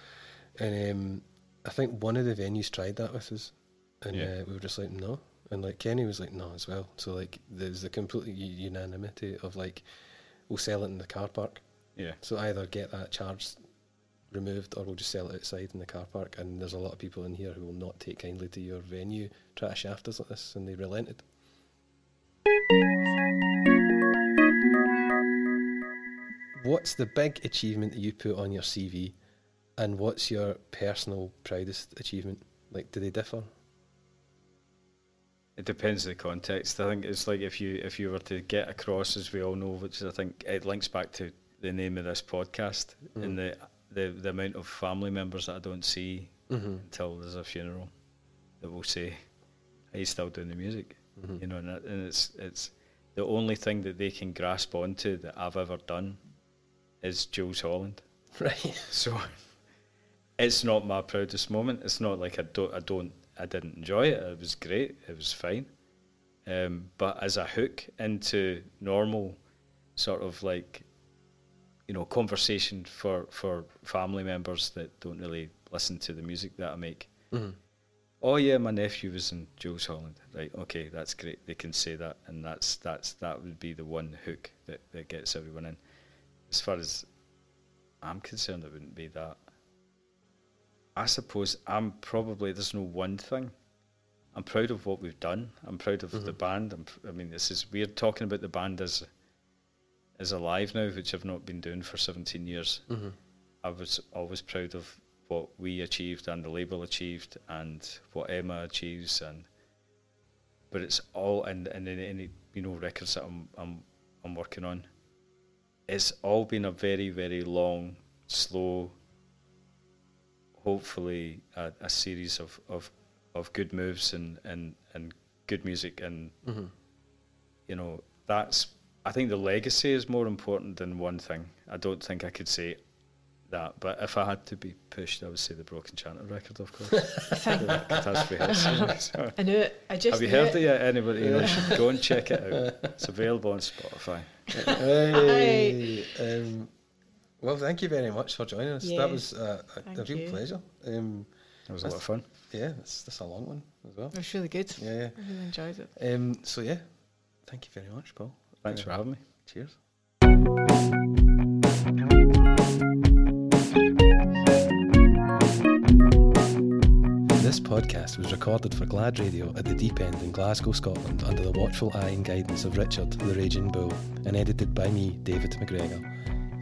And um, I think one of the venues tried that with us, and Yeah. uh, we were just like, no. And like Kenny was like, no, as well. So like, there's a complete unanimity of like, we'll sell it in the car park. yeah, So either get that charge removed or we'll just sell it outside in the car park. And there's a lot of people in here who will not take kindly to your venue, try to shaft us like this, and they relented. What's the big achievement that you put on your CV, and what's your personal proudest achievement? Like, do they differ? It depends on the context. I think it's like if you if you were to get across, as we all know, which I think it links back to the name of this podcast and mm. the, the the amount of family members that I don't see Mm-hmm. until there's a funeral that will say, "Are you still doing the music?" Mm-hmm. You know, and, that- and it's it's the only thing that they can grasp onto that I've ever done is Jools Holland. Right. So it's not my proudest moment. It's not like I don't, I don't, I didn't enjoy it. It was great. It was fine. Um, but as a hook into normal, sort of like, you know, conversation for for family members that don't really listen to the music that I make. Mm-hmm. Oh yeah, my nephew was in Jools Holland. Right, okay, that's great. They can say that, and that's that's that would be the one hook that, that gets everyone in. As far as I'm concerned, it wouldn't be that. I suppose I'm probably there's no one thing. I'm proud of what we've done. I'm proud of the band. I'm, pr- I mean, this is weird talking about the band as as alive now, which I've not been doing for 17 years. Mm-hmm. I was always proud of what we achieved and the label achieved and what Emma achieves and but it's all and and any, any you know records that I'm I'm I'm working on. It's all been a very very long, slow. Hopefully, a, a series of, of, of good moves and, and, and good music and Mm-hmm. you know that's I think the legacy is more important than one thing. I don't think I could say that, but if I had to be pushed, I would say the Broken Chanter record, of course. Catastrophe Hits. So, I knew it. I just have you knew heard it yet? Anybody? You know, should go and check it out. It's available on Spotify. Hey, um, well, thank you very much for joining us. Yeah. That was uh, a, a real you. pleasure. Um, It was a lot of fun. yeah, that's, that's a long one as well. It was really good. Yeah, I really enjoyed it. Um, so yeah, thank you very much, Paul. Thanks Uh, for having me. Cheers. This podcast was recorded for Glad Radio at the Deep End in Glasgow, Scotland, under the watchful eye and guidance of Richard, the Raging Bull, and edited by me, David McGregor.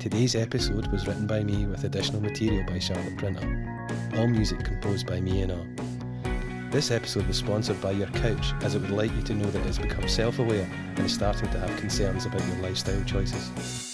Today's episode was written by me with additional material by Charlotte Printer. All music composed by me and all. This episode was sponsored by Your Couch, as it would like you to know that it has become self aware and is starting to have concerns about your lifestyle choices.